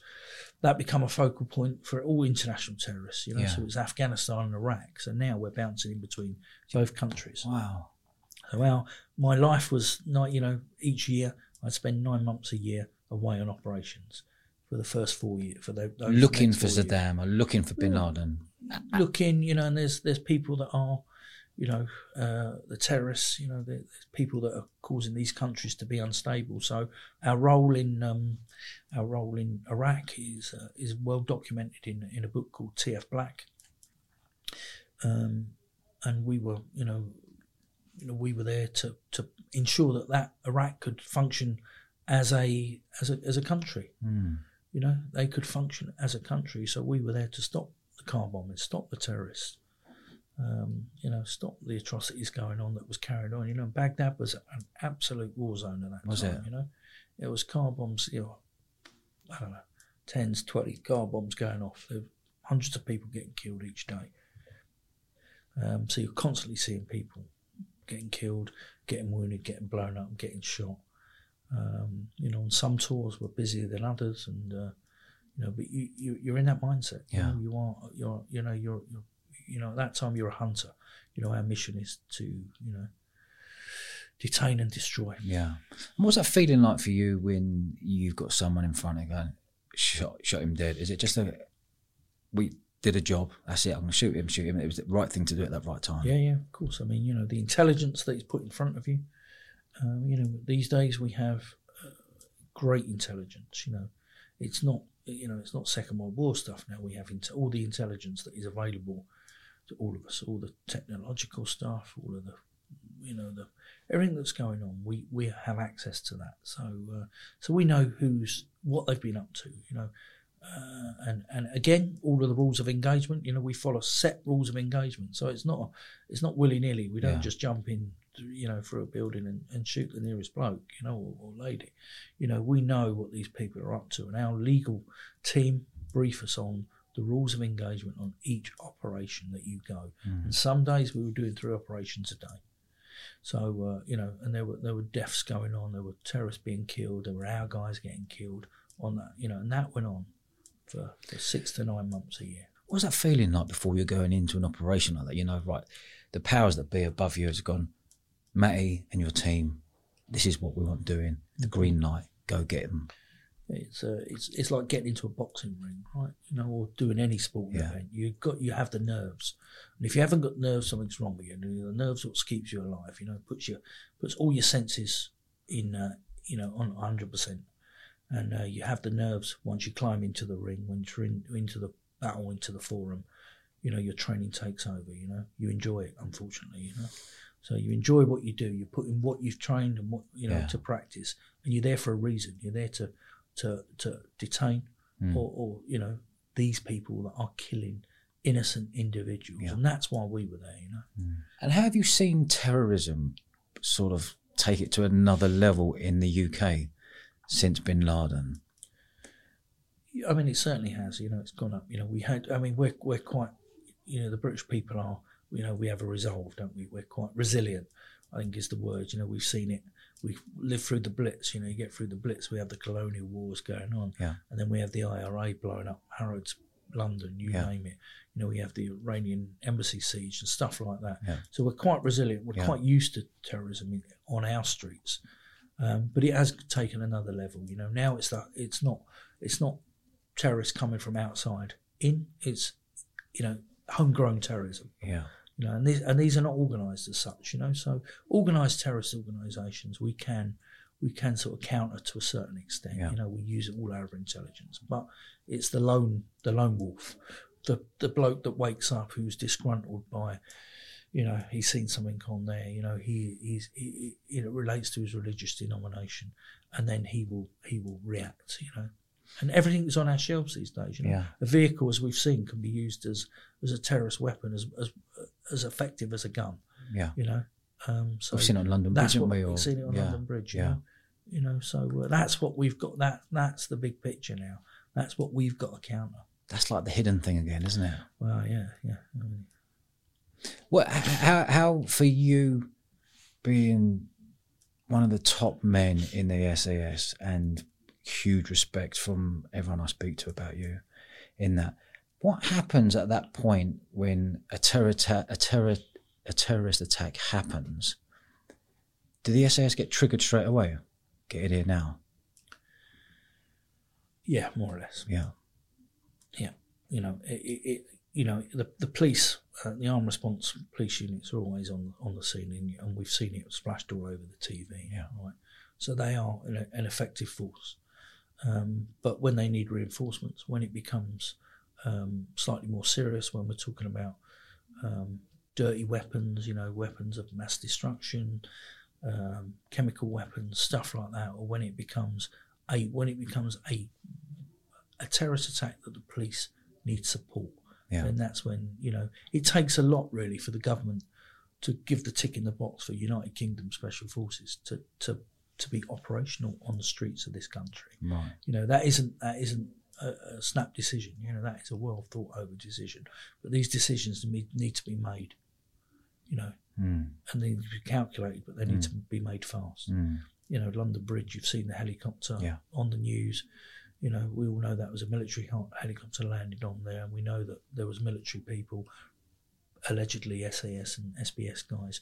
that become a focal point for all international terrorists. You know, Yeah. so it was Afghanistan and Iraq. So now we're bouncing in between both countries. Wow. So our, my life was not, you know, each year I'd spend nine months a year away on operations for the first four years. For the, those Looking for four years. Saddam or looking for Bin Laden. Looking, you know, and there's there's people that are, you know, uh, the terrorists. You know, the, there's people that are causing these countries to be unstable. So our role in um, our role in Iraq is uh, is well documented in in a book called T.F. Black. Um, and we were, you know, you know, we were there to, to ensure that, that Iraq could function as a as a as a country. Mm. You know, they could function as a country. So we were there to stop the car bombing, stop the terrorists. Um, you know, stop the atrocities going on that was carried on. You know, Baghdad was an absolute war zone at that Was time. it? You know, it was car bombs. You know, I don't know, tens, twenty car bombs going off. There hundreds of people getting killed each day. Um, so you're constantly seeing people getting killed, getting wounded, getting blown up, getting shot. Um, you know, on some tours we're busier than others, and uh, you know, but you, you you're in that mindset. Yeah. You, know, you are. You're. You know. You're, you're. You know. At that time, you're a hunter. You know, our mission is to. You know. Detain and destroy. Yeah. And what's that feeling like for you when you've got someone in front of you going, shot, shot him dead? Is it just a, we did a job, that's it, I'm going to shoot him, shoot him. It was the right thing to do at that right time. Yeah, yeah, of course. I mean, you know, the intelligence that is put in front of you. Um, you know, these days we have uh, great intelligence. You know, it's not you know it's not Second World War stuff now. We have inte- all the intelligence that is available all of us, all the technological stuff, all of the you know the everything that's going on. We we have access to that. So uh, so we know who's what they've been up to. You know. Uh, and and again, all of the rules of engagement. You know, we follow set rules of engagement, so it's not it's not willy nilly. We don't Yeah. just jump in, you know, through a building and, and shoot the nearest bloke, you know, or, or lady. You know, we know what these people are up to, and our legal team brief us on the rules of engagement on each operation that you go. And some days we were doing three operations a day. So uh, you know, and there were there were deaths going on. There were terrorists being killed. There were our guys getting killed on that. You know, and that went on for, for six to nine months a year. What was that feeling like before you're going into an operation like that? You know, right, the powers that be above you has gone, Matty and your team, this is what we want doing. The green light, go get them. It's uh, it's it's like getting into a boxing ring, right? You know, or doing any sporting Yeah. event. You got you have the nerves, and if you haven't got nerves, something's wrong with you. And the nerves what keeps you alive. You know, puts you puts all your senses in. Uh, you know, on hundred percent, and uh, you have the nerves once you climb into the ring, when you're in, into the battle, into the forum. You know, your training takes over. You know, you enjoy it. Unfortunately, you know. So you enjoy what you do. You put in what you've trained and what you know Yeah. to practice, and you're there for a reason. You're there to to to detain Mm. or, or you know these people that are killing innocent individuals, Yeah. and that's why we were there. You know, And how have you seen terrorism sort of take it to another level in the UK since Bin Laden? I mean, it certainly has. You know, it's gone up. You know, we had. I mean, we're we're quite. You know, the British people are. You know, we have a resolve, don't we? We're quite resilient. I think is the word. You know, we've seen it. We've lived through the Blitz. You know, you get through the Blitz. We have the colonial wars going on, Yeah. and then we have the IRA blowing up Harrods, London, you Yeah. name it. You know, we have the Iranian embassy siege and stuff like that. Yeah. So we're quite resilient. We're quite used to terrorism on our streets, um, but it has taken another level. You know, now it's that it's not it's not terrorists coming from outside in. It's you know homegrown terrorism. Yeah. You know, and these and these are not organised as such. You know, so organised terrorist organisations we can we can sort of counter to a certain extent. Yeah. You know, we use all our intelligence, but it's the lone the lone wolf, the the bloke that wakes up who's disgruntled by. You know, he's seen something on there. You know, he he's he, he, it relates to his religious denomination, and then he will he will react. You know, and everything everything's on our shelves these days. You know, Yeah. a vehicle, as we've seen, can be used as as a terrorist weapon, as as as effective as a gun. Yeah. You know, um, so We've seen it on London Bridge, haven't we? we've seen it on yeah. London Bridge. You Yeah. know, you know, so uh, that's what we've got. That that's the big picture now. That's what we've got to counter. That's like the hidden thing again, isn't it? Well, yeah, yeah. I mean, What? How? How for you, being one of the top men in the SAS, and huge respect from everyone I speak to about you, in that. What happens at that point when a terror atta- a terror a terrorist attack happens? Do the SAS get triggered straight away? Get it here now. yeah, more or less. Yeah. Yeah, you know, it, it you know, the the police, uh, the armed response police units are always on on the scene, and, and we've seen it splashed all over the TV. Yeah. right. So they are an, an effective force, um, but when they need reinforcements, when it becomes um, slightly more serious, when we're talking about um, dirty weapons, you know, weapons of mass destruction, um, chemical weapons, stuff like that, or when it becomes a when it becomes a a terrorist attack that the police need support, Yeah. then that's when you know it takes a lot really for the government to give the tick in the box for United Kingdom Special Forces to to to be operational on the streets of this country. Right. You know that isn't that isn't a, a snap decision. You know, that is a well thought over decision. But these decisions need, need to be made, you know, Mm. and they need to be calculated, but they need to be made fast. Mm. You know, London Bridge, you've seen the helicopter Yeah. on the news. You know, we all know that was a military helicopter landed on there, and we know that there was military people, allegedly SAS and SBS guys,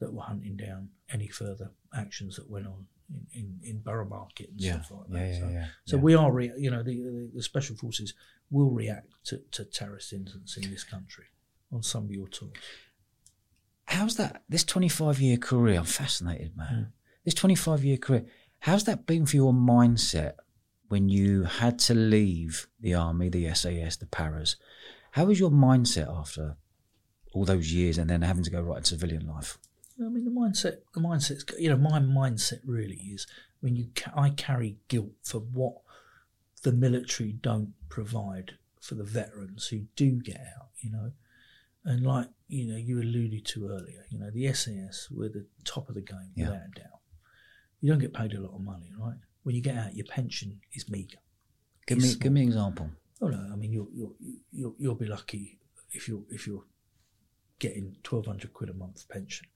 that were hunting down any further actions that went on in, in, in Borough Market and Yeah. stuff like that. Yeah. so yeah. so we are, rea- you know, the, the the special forces will react to, to terrorist incidents in this country on some of your tours. How's that? This 25 year career, I'm fascinated, man. Mm. This 25 year career, how's that been for your mindset when you had to leave the army, the SAS, the paras? How was your mindset after all those years and then having to go right into civilian life? I mean, the mindset, the mindset's, you know, my mindset really is when you, ca- I carry guilt for what the military don't provide for the veterans who do get out, you know. And like, you know, you alluded to earlier, you know, the SAS, we're the top of the game, Yeah. without a doubt. You don't get paid a lot of money, right? When you get out, your pension is meagre. Give It's me, give me an example. Oh no, I mean you'll you'll you'll, you'll be lucky if you're if you're getting twelve hundred quid a month pension.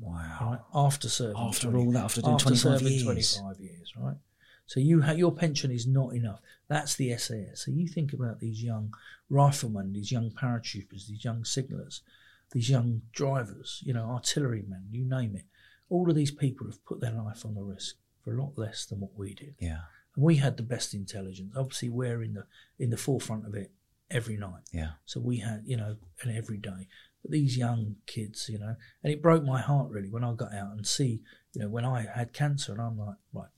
Wow. Right after serving After 20 all that, after doing after 25 serving years. twenty five years, right? So you ha- your pension is not enough. That's the SAS. So you think about these young riflemen, these young paratroopers, these young signallers, these young drivers, you know, artillerymen, you name it. All of these people have put their life on the risk for a lot less than what we did. Yeah. And we had the best intelligence. Obviously, we're in the in the forefront of it every night. Yeah. So we had, you know, and every day. But these young kids, you know, and it broke my heart really when I got out and see, you know, when I had cancer, and I'm like, right,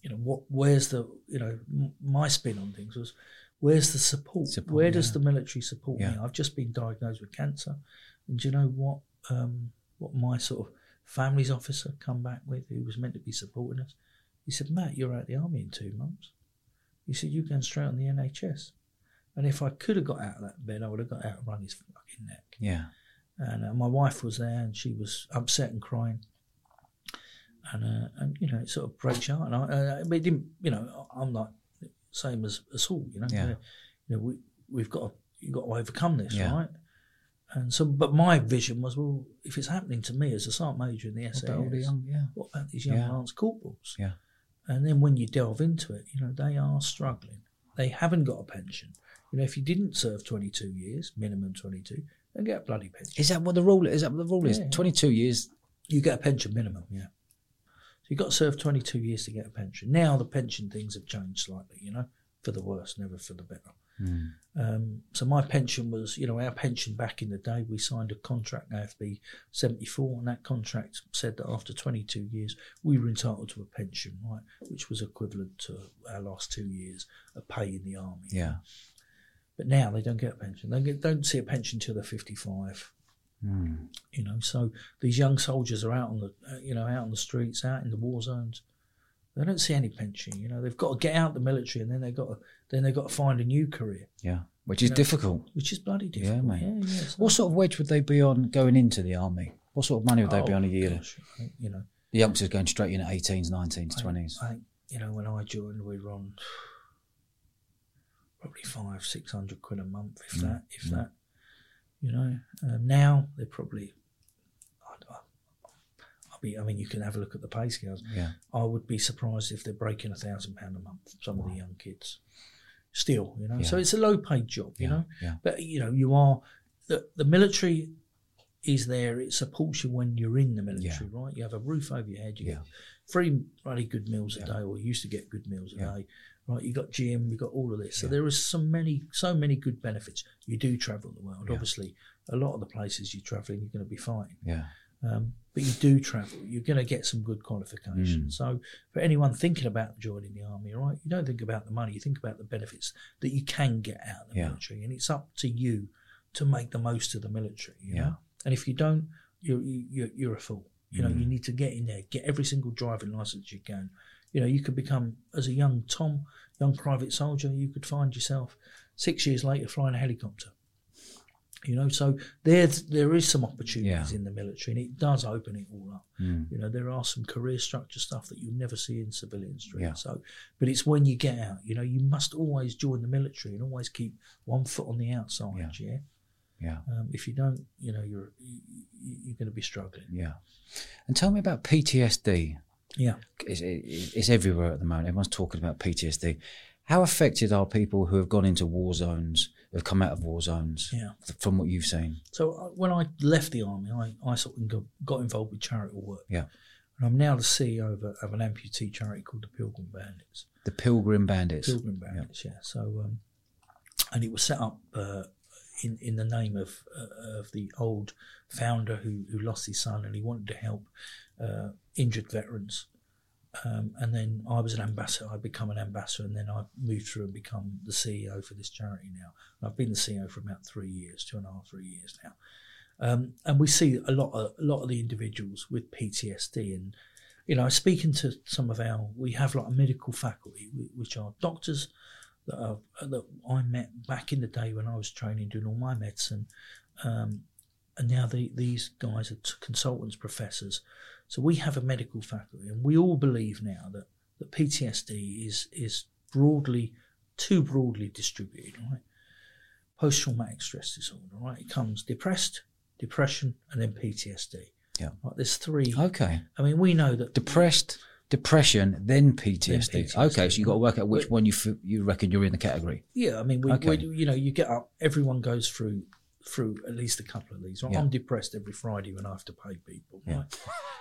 you know, what? Where's the, you know, m- my spin on things was, where's the support? Support, Where does the military support me? I've just been diagnosed with cancer, and do you know what? Um, what my sort of family's officer come back with, who was meant to be supporting us, he said, Matt, you're out of the army in two months. He said, you're going straight on the NHS. And if I could have got out of that bed, I would have got out and run his fucking neck. Yeah. And uh, my wife was there, and she was upset and crying. And uh, and you know, it sort of breaks your heart. And I, uh, but it didn't, you know, I'm like same as us all, you know. Yeah. You know, we we've got to you've got to overcome this, Yeah. right? And so, but my vision was, well, if it's happening to me as a sergeant major in the What about young, yeah. what about these young Yeah. lance corporals? Yeah. And then when you delve into it, you know, they are struggling. They haven't got a pension. You know, if you didn't serve 22 years, minimum 22, then get a bloody pension. Is that what the rule is? That what the rule is? Yeah. 22 years. You get a pension minimum, yeah. So you've got to serve 22 years to get a pension. Now the pension things have changed slightly, you know, for the worse, never for the better. Hmm. Um, so my pension was, you know, our pension back in the day, we signed a contract, AFB 74, and that contract said that after 22 years, we were entitled to a pension, right, which was equivalent to our last two years of pay in the army. Yeah. But now they don't get a pension. They get, don't see a pension till they're 55. Hmm. You know, so these young soldiers are out on the, uh, you know, out on the streets, out in the war zones. They don't see any pension. You know, they've got to get out the military, and then they've got to, then they've got to find a new career, Yeah. Which is know, difficult. which is bloody Yeah, difficult. mate. Yeah, yeah. What sort of wage would they be on going into the army? What sort of money would they be Oh, on a year? gosh, think, you know, The youngsters going straight in at 18s, 19s, 20s. I think you know when I joined, we were on probably five, six hundred quid a month, if Mm, that, if mm. that. You know, um, now they're probably. I'd, I'll be. I mean, you can have a look at the pay scales. Yeah. I would be surprised if they're breaking a thousand pound a month. Some of the young kids, still, you know. So it's a low paid job, you Yeah, know. yeah. But you know, you are the the military is there. It supports you when you're in the military, right? You have a roof over your head. You Yeah. get free bloody good meals a day, or you used to get good meals a Yeah. day, right? You got gym, you got all of this. So Yeah. are so many, so many good benefits. You do travel the world. Yeah. Obviously, a lot of the places you're traveling, you're going to be fine. Yeah. Um, but you do travel, you're going to get some good qualifications. Mm. So for anyone thinking about joining the army, right, you don't think about the money, you think about the benefits that you can get out of the Yeah. military, and it's up to you to make the most of the military. You Yeah. know? and if you don't, you're you're, you're a fool. You know, Mm. you need to get in there, get every single driving license you can. You know, you could become as a young Tom, young private soldier, you could find yourself six years later flying a helicopter. You know, so there's there is some opportunities Yeah. in the military, and it does open it all up. Mm. You know, there are some career structure stuff that you never see in civilian street. Yeah. So, but it's when you get out. You know, you must always join the military and always keep one foot on the outside. Yeah. Yeah. Yeah. Um, if you don't, you know, you're you, you're going to be struggling. Yeah. And tell me about PTSD. Yeah. It's, it- it's everywhere at the moment. Everyone's talking about PTSD. How affected are people who have gone into war zones, who have come out of war zones, Yeah. from what you've seen? So uh, when I left the army, I, I sort of got, got involved with charitable work. Yeah. And I'm now the CEO of, a, of an amputee charity called the Pilgrim Bandits. The Pilgrim Bandits. Pilgrim Bandits, yeah. So, um, and it was set up uh, in in the name of uh, of the old founder who who lost his son, and he wanted to help uh, injured veterans. Um, and then I was an ambassador. I become an ambassador, and then I moved through and become the CEO for this charity now. And I've been the CEO for about three years, two and a half, three years now. Um, and we see a lot of a lot of the individuals with PTSD, and you know, speaking to some of our, we have like a medical faculty, which are doctors that are, that I met back in the day when I was training, doing all my medicine, um, and now the, these guys are t- consultants, professors. So we have a medical faculty, and we all believe now that that PTSD is is broadly too broadly distributed, right? Post traumatic stress disorder, right? It comes depressed, depression, and then PTSD. Yeah. Right, there's three. Okay. I mean, we know that Depressed, depression, then PTSD. Then PTSD, Okay, so you got to work out which one you f- you reckon you're in the category. Yeah, I mean, we, Okay. we you know, you get up. Everyone goes through through at least a couple of these. Right? Yeah. I'm depressed every Friday when I have to pay people. Yeah.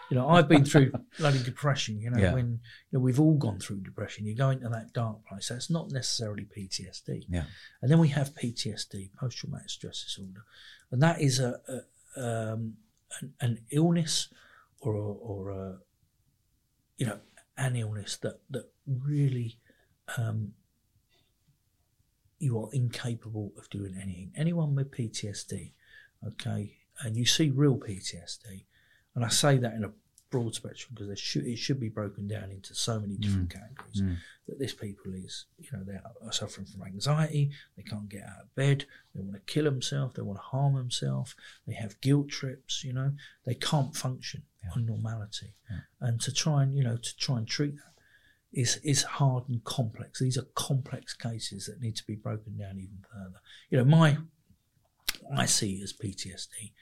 You know, I've been through bloody depression. You know, Yeah. when you know we've all gone through depression. You go into that dark place. That's not necessarily PTSD. Yeah. And then we have PTSD, post traumatic stress disorder, and that is a, a um, an, an illness or a, or a you know an illness that that really um, you are incapable of doing anything. Anyone with PTSD, okay, and you see real PTSD, and I say that in a broad spectrum because should, it should be broken down into so many different categories. Mm. That this people is, you know, they are suffering from anxiety, they can't get out of bed, they want to kill themselves, they want to harm themselves, they have guilt trips, you know, they can't function on normality, and to try and you know to try and treat that is is hard and complex. These are complex cases that need to be broken down even further. You know, my I see as PTSD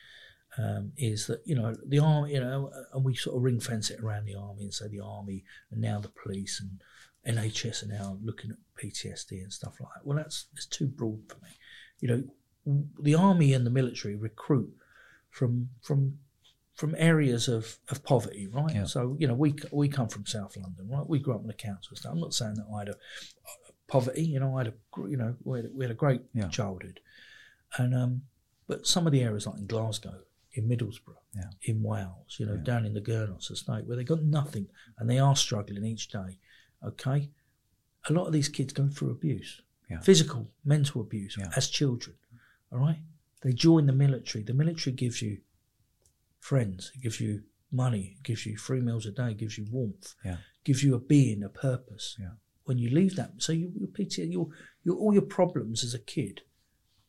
um, is that you know the army, you know, and we sort of ring fence it around the army and say the army and now the police and NHS are now looking at PTSD and stuff like that. Well, that's it's too broad for me. You know, the army and the military recruit from from from areas of, of poverty, right? Yeah. So you know, we we come from South London, right? We grew up in the council estate. I'm not saying that I had a poverty, you know, I had a you know we had a, we had a great Yeah. childhood, and um, but some of the areas like in Glasgow, in Middlesbrough, Yeah. in Wales, you know, Yeah. down in the Gurnos estate, where they got nothing and they are struggling each day. Okay, a lot of these kids go through abuse, Yeah. physical, mental abuse as children. All right, they join the military. The military gives you friends, it gives you money, it gives you three meals a day, it gives you warmth, gives you a being, a purpose. Yeah. When you leave that, so you, your PT, your, your all your problems as a kid,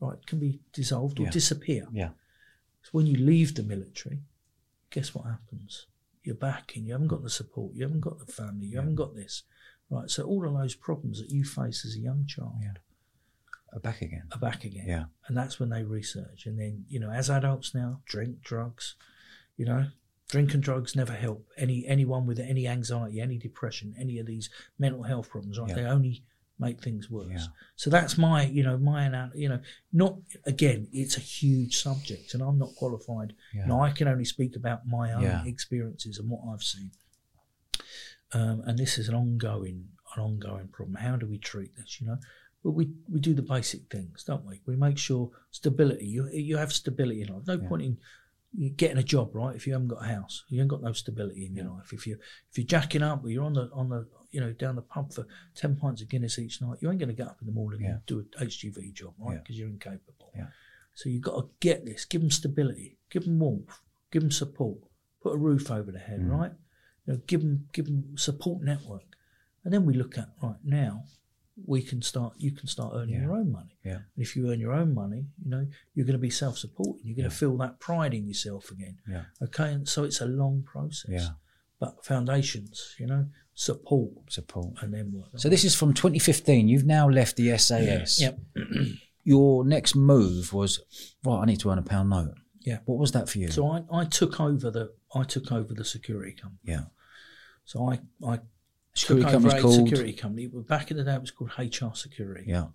right, can be dissolved or disappear. Yeah. So when you leave the military, guess what happens? You're back and you haven't got the support, you haven't got the family, you haven't got this. Right. So all of those problems that you face as a young child Yeah. Are back again. are back again. Yeah. And that's when they research. And then, you know, as adults now, drink, drugs, you know, drink and drugs never help any anyone with any anxiety, any depression, any of these mental health problems, right? Yeah. They only make things worse. Yeah. So that's my, you know, my, you know, not, again, it's a huge subject and I'm not qualified. Yeah. No, I can only speak about my own Yeah. experiences and what I've seen. Um, and this is an ongoing, an ongoing problem. How do we treat this? You know, well, we we do the basic things, don't we? We make sure stability. You you have stability in life. No Yeah. point in you getting a job, right? If you haven't got a house, you ain't got no stability in your life. If you if you're jacking up, or you're on the on the you know down the pub for ten pints of Guinness each night, you ain't going to get up in the morning Yeah. and do a HGV job, right? Yeah. Because you're incapable. Yeah. So you've got to get this. Give them stability. Give them warmth. Give them support. Put a roof over their head, Mm. right? You know, give them give them support network, and then we look at right now. we can start. You can start earning Yeah. your own money. Yeah. And if you earn your own money, you know you're going to be self-supporting. You're going to feel that pride in yourself again. Yeah. Okay, and so it's a long process. Yeah. But foundations, you know, support Support. and then what? So this is from 2015. You've now left the SAS. Yep. Your next move was right. I need to earn a pound note. Yeah. What was that for you? So I, I took over the I took over the security company. yeah. So I I Security took over a called. security company. But back in the day, it was called HR Security. Yeah.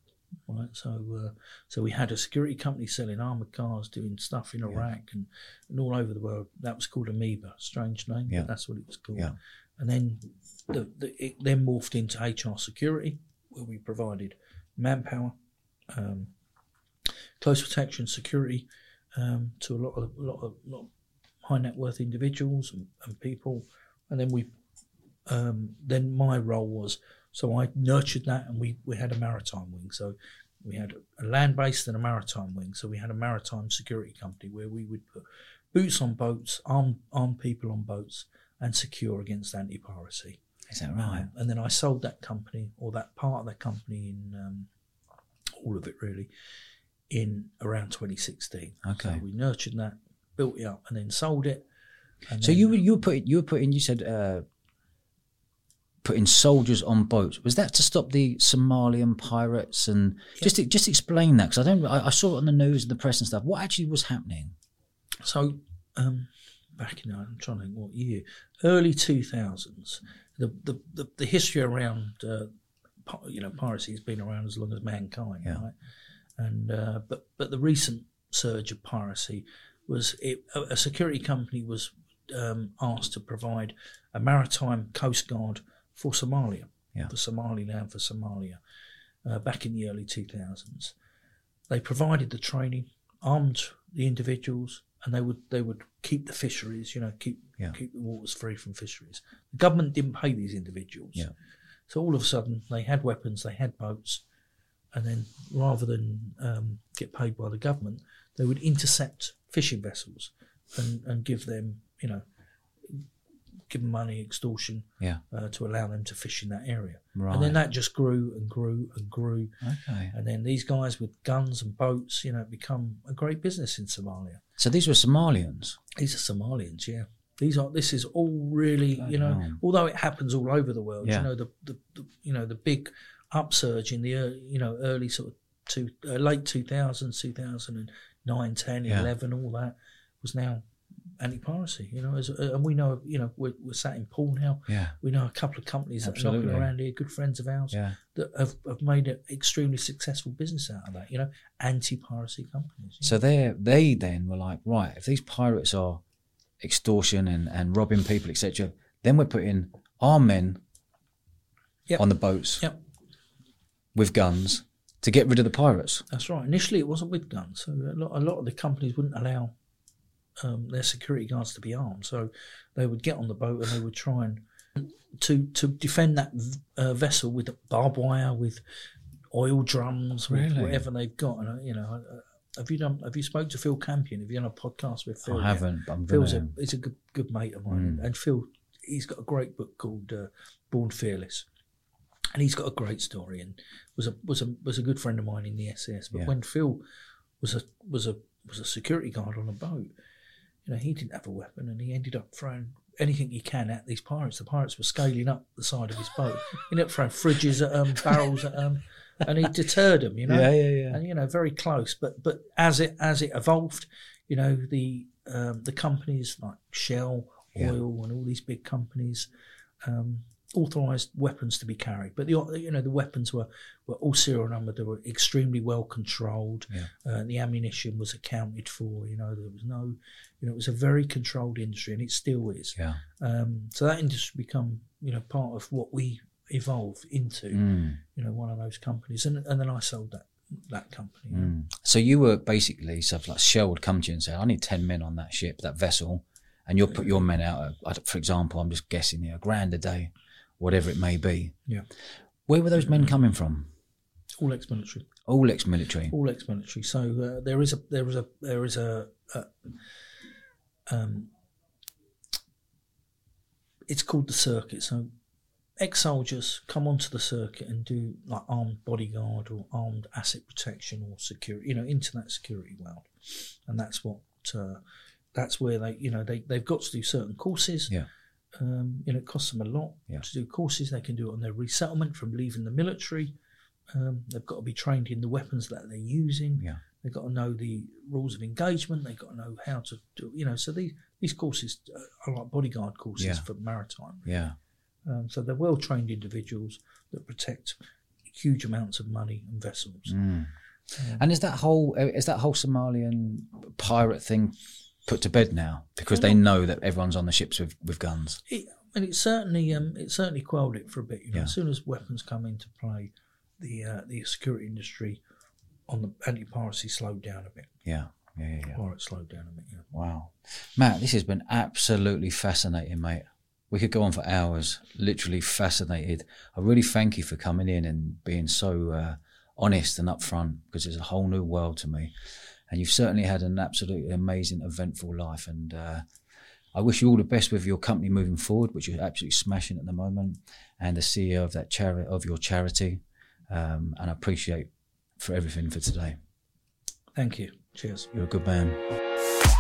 Right. So uh, so we had a security company selling armored cars, doing stuff in Iraq and, and all over the world. That was called Amoeba. Strange name, Yeah. but that's what it was called. Yeah. And then the, the it then morphed into HR Security, where we provided manpower, um, close protection, security um, to a lot of a lot of, lot of high net worth individuals and, and people. And then we um, then my role was so I nurtured that, and we we had a maritime wing. So we had a land based and a maritime wing. So we had a maritime security company where we would put boots on boats, arm arm people on boats, and secure against anti piracy. Is that right? And then I sold that company or that part of that company in um, all of it really in around 2016. Okay. So we nurtured that, built it up, and then sold it. So then- you were you were putting you were putting you said uh, putting soldiers on boats. Was that to stop the Somalian pirates and just just explain that because I don't I, I saw it on the news and the press and stuff. What actually was happening? So, um, back in, I'm trying to think what year, early 2000s, the, the, the, the history around, uh, you know, piracy has been around as long as mankind, Yeah. right? And, uh, but, but the recent surge of piracy was it, a, a security company was um, asked to provide a maritime coast guard for Somalia, Yeah. for Somaliland, for Somalia, uh, back in the early 2000s. They provided the training, armed the individuals, and they would they would keep the fisheries, you know, keep Yeah. keep the waters free from fisheries. The government didn't pay these individuals, Yeah. so all of a sudden they had weapons, they had boats, and then rather than um, get paid by the government, they would intercept fishing vessels and, and give them, you know, give them money, extortion, Yeah. uh, to allow them to fish in that area. Right. And then that just grew and grew and grew. okay. And then these guys with guns and boats, you know, become a great business in Somalia. So these were Somalians. These are Somalians, yeah. These are. This is all really, you know, hell. although it happens all over the world. Yeah. You know, the, the, the you know the big upsurge in the ear- you know early sort of two uh, late 2000s, 2009, 10, Yeah. 11, all that was now anti-piracy. You know, as, uh, and we know, you know, we're, we're sat in Poole now. Yeah. We know a couple of companies that are knocking around here, good friends of ours Yeah. that have, have made an extremely successful business out of that. You know, anti-piracy companies. So they they then were like, right, if these pirates are extortion and, and robbing people, etc., then we're putting our men Yep. on the boats Yep, with guns to get rid of the pirates. that's right. Initially, it wasn't with guns, so a lot, a lot of the companies wouldn't allow um, their security guards to be armed. So they would get on the boat and they would try and to to defend that uh, vessel with barbed wire, with oil drums, with Really? whatever they've got. And uh, you know, uh, have you done? Have you spoke to Phil Campion? Have you done a podcast with Phil? I haven't, but I'm Phil's gonna. a, he's a good good mate of mine, Mm. and Phil he's got a great book called uh, Born Fearless, and he's got a great story, and was a was a was a good friend of mine in the SAS. But Yeah. when Phil was a was a was a security guard on a boat, you know, he didn't have a weapon, and he ended up throwing anything he can at these pirates. The pirates were scaling up the side of his boat. he ended up throwing fridges at them, barrels at them, and he deterred them. You know, yeah, yeah, yeah. and you know very close but but as it as it evolved you know the um, the companies like shell Yeah. oil and all these big companies um, authorized weapons to be carried but the you know the weapons were were all serial numbered they were extremely well controlled Yeah. uh, the ammunition was accounted for you know there was no you know it was a very controlled industry and it still is Yeah. um, so that industry become you know part of what we evolved into Mm, you know one of those companies and, and then I sold that that company mm. So you were basically stuff like Shell would come to you and say, "I need ten men on that ship, that vessel," and you'll put your men out. At, for example, I'm just guessing here, a grand a day, whatever it may be. Yeah. Where were those men coming from? all ex-military All ex-military. all ex-military so uh, there is a there is a there is a, a um it's called the circuit so ex-soldiers come onto the circuit and do like armed bodyguard or armed asset protection or security, you know, into that security world, and that's what uh, that's where they, you know, they they've got to do certain courses. Yeah. Um, you know, it costs them a lot Yeah. to do courses. They can do it on their resettlement from leaving the military. Um, they've got to be trained in the weapons that they're using. Yeah. They've got to know the rules of engagement. They've got to know how to do, you know, so these, these courses are like bodyguard courses Yeah. for maritime. Yeah. Um, so they're well trained individuals that protect huge amounts of money and vessels. Mm. And is that whole is that whole Somalian pirate thing put to bed now because they know that everyone's on the ships with, with guns? It, and it certainly um, it certainly quelled it for a bit. You know, Yeah. as soon as weapons come into play, the uh, the security industry on the anti piracy slowed down a bit. Yeah. Yeah. Yeah. yeah. Pirate slowed down a bit. Yeah. Wow. Matt, this has been absolutely fascinating, mate. We could go on for hours, literally fascinated. I really thank you for coming in and being so uh, honest and upfront because it's a whole new world to me. And you've certainly had an absolutely amazing, eventful life. And uh, I wish you all the best with your company moving forward, which you're absolutely smashing at the moment, and the CEO of that charity of your charity. Um, and I appreciate for everything for today. Thank you. Cheers. You're a good man.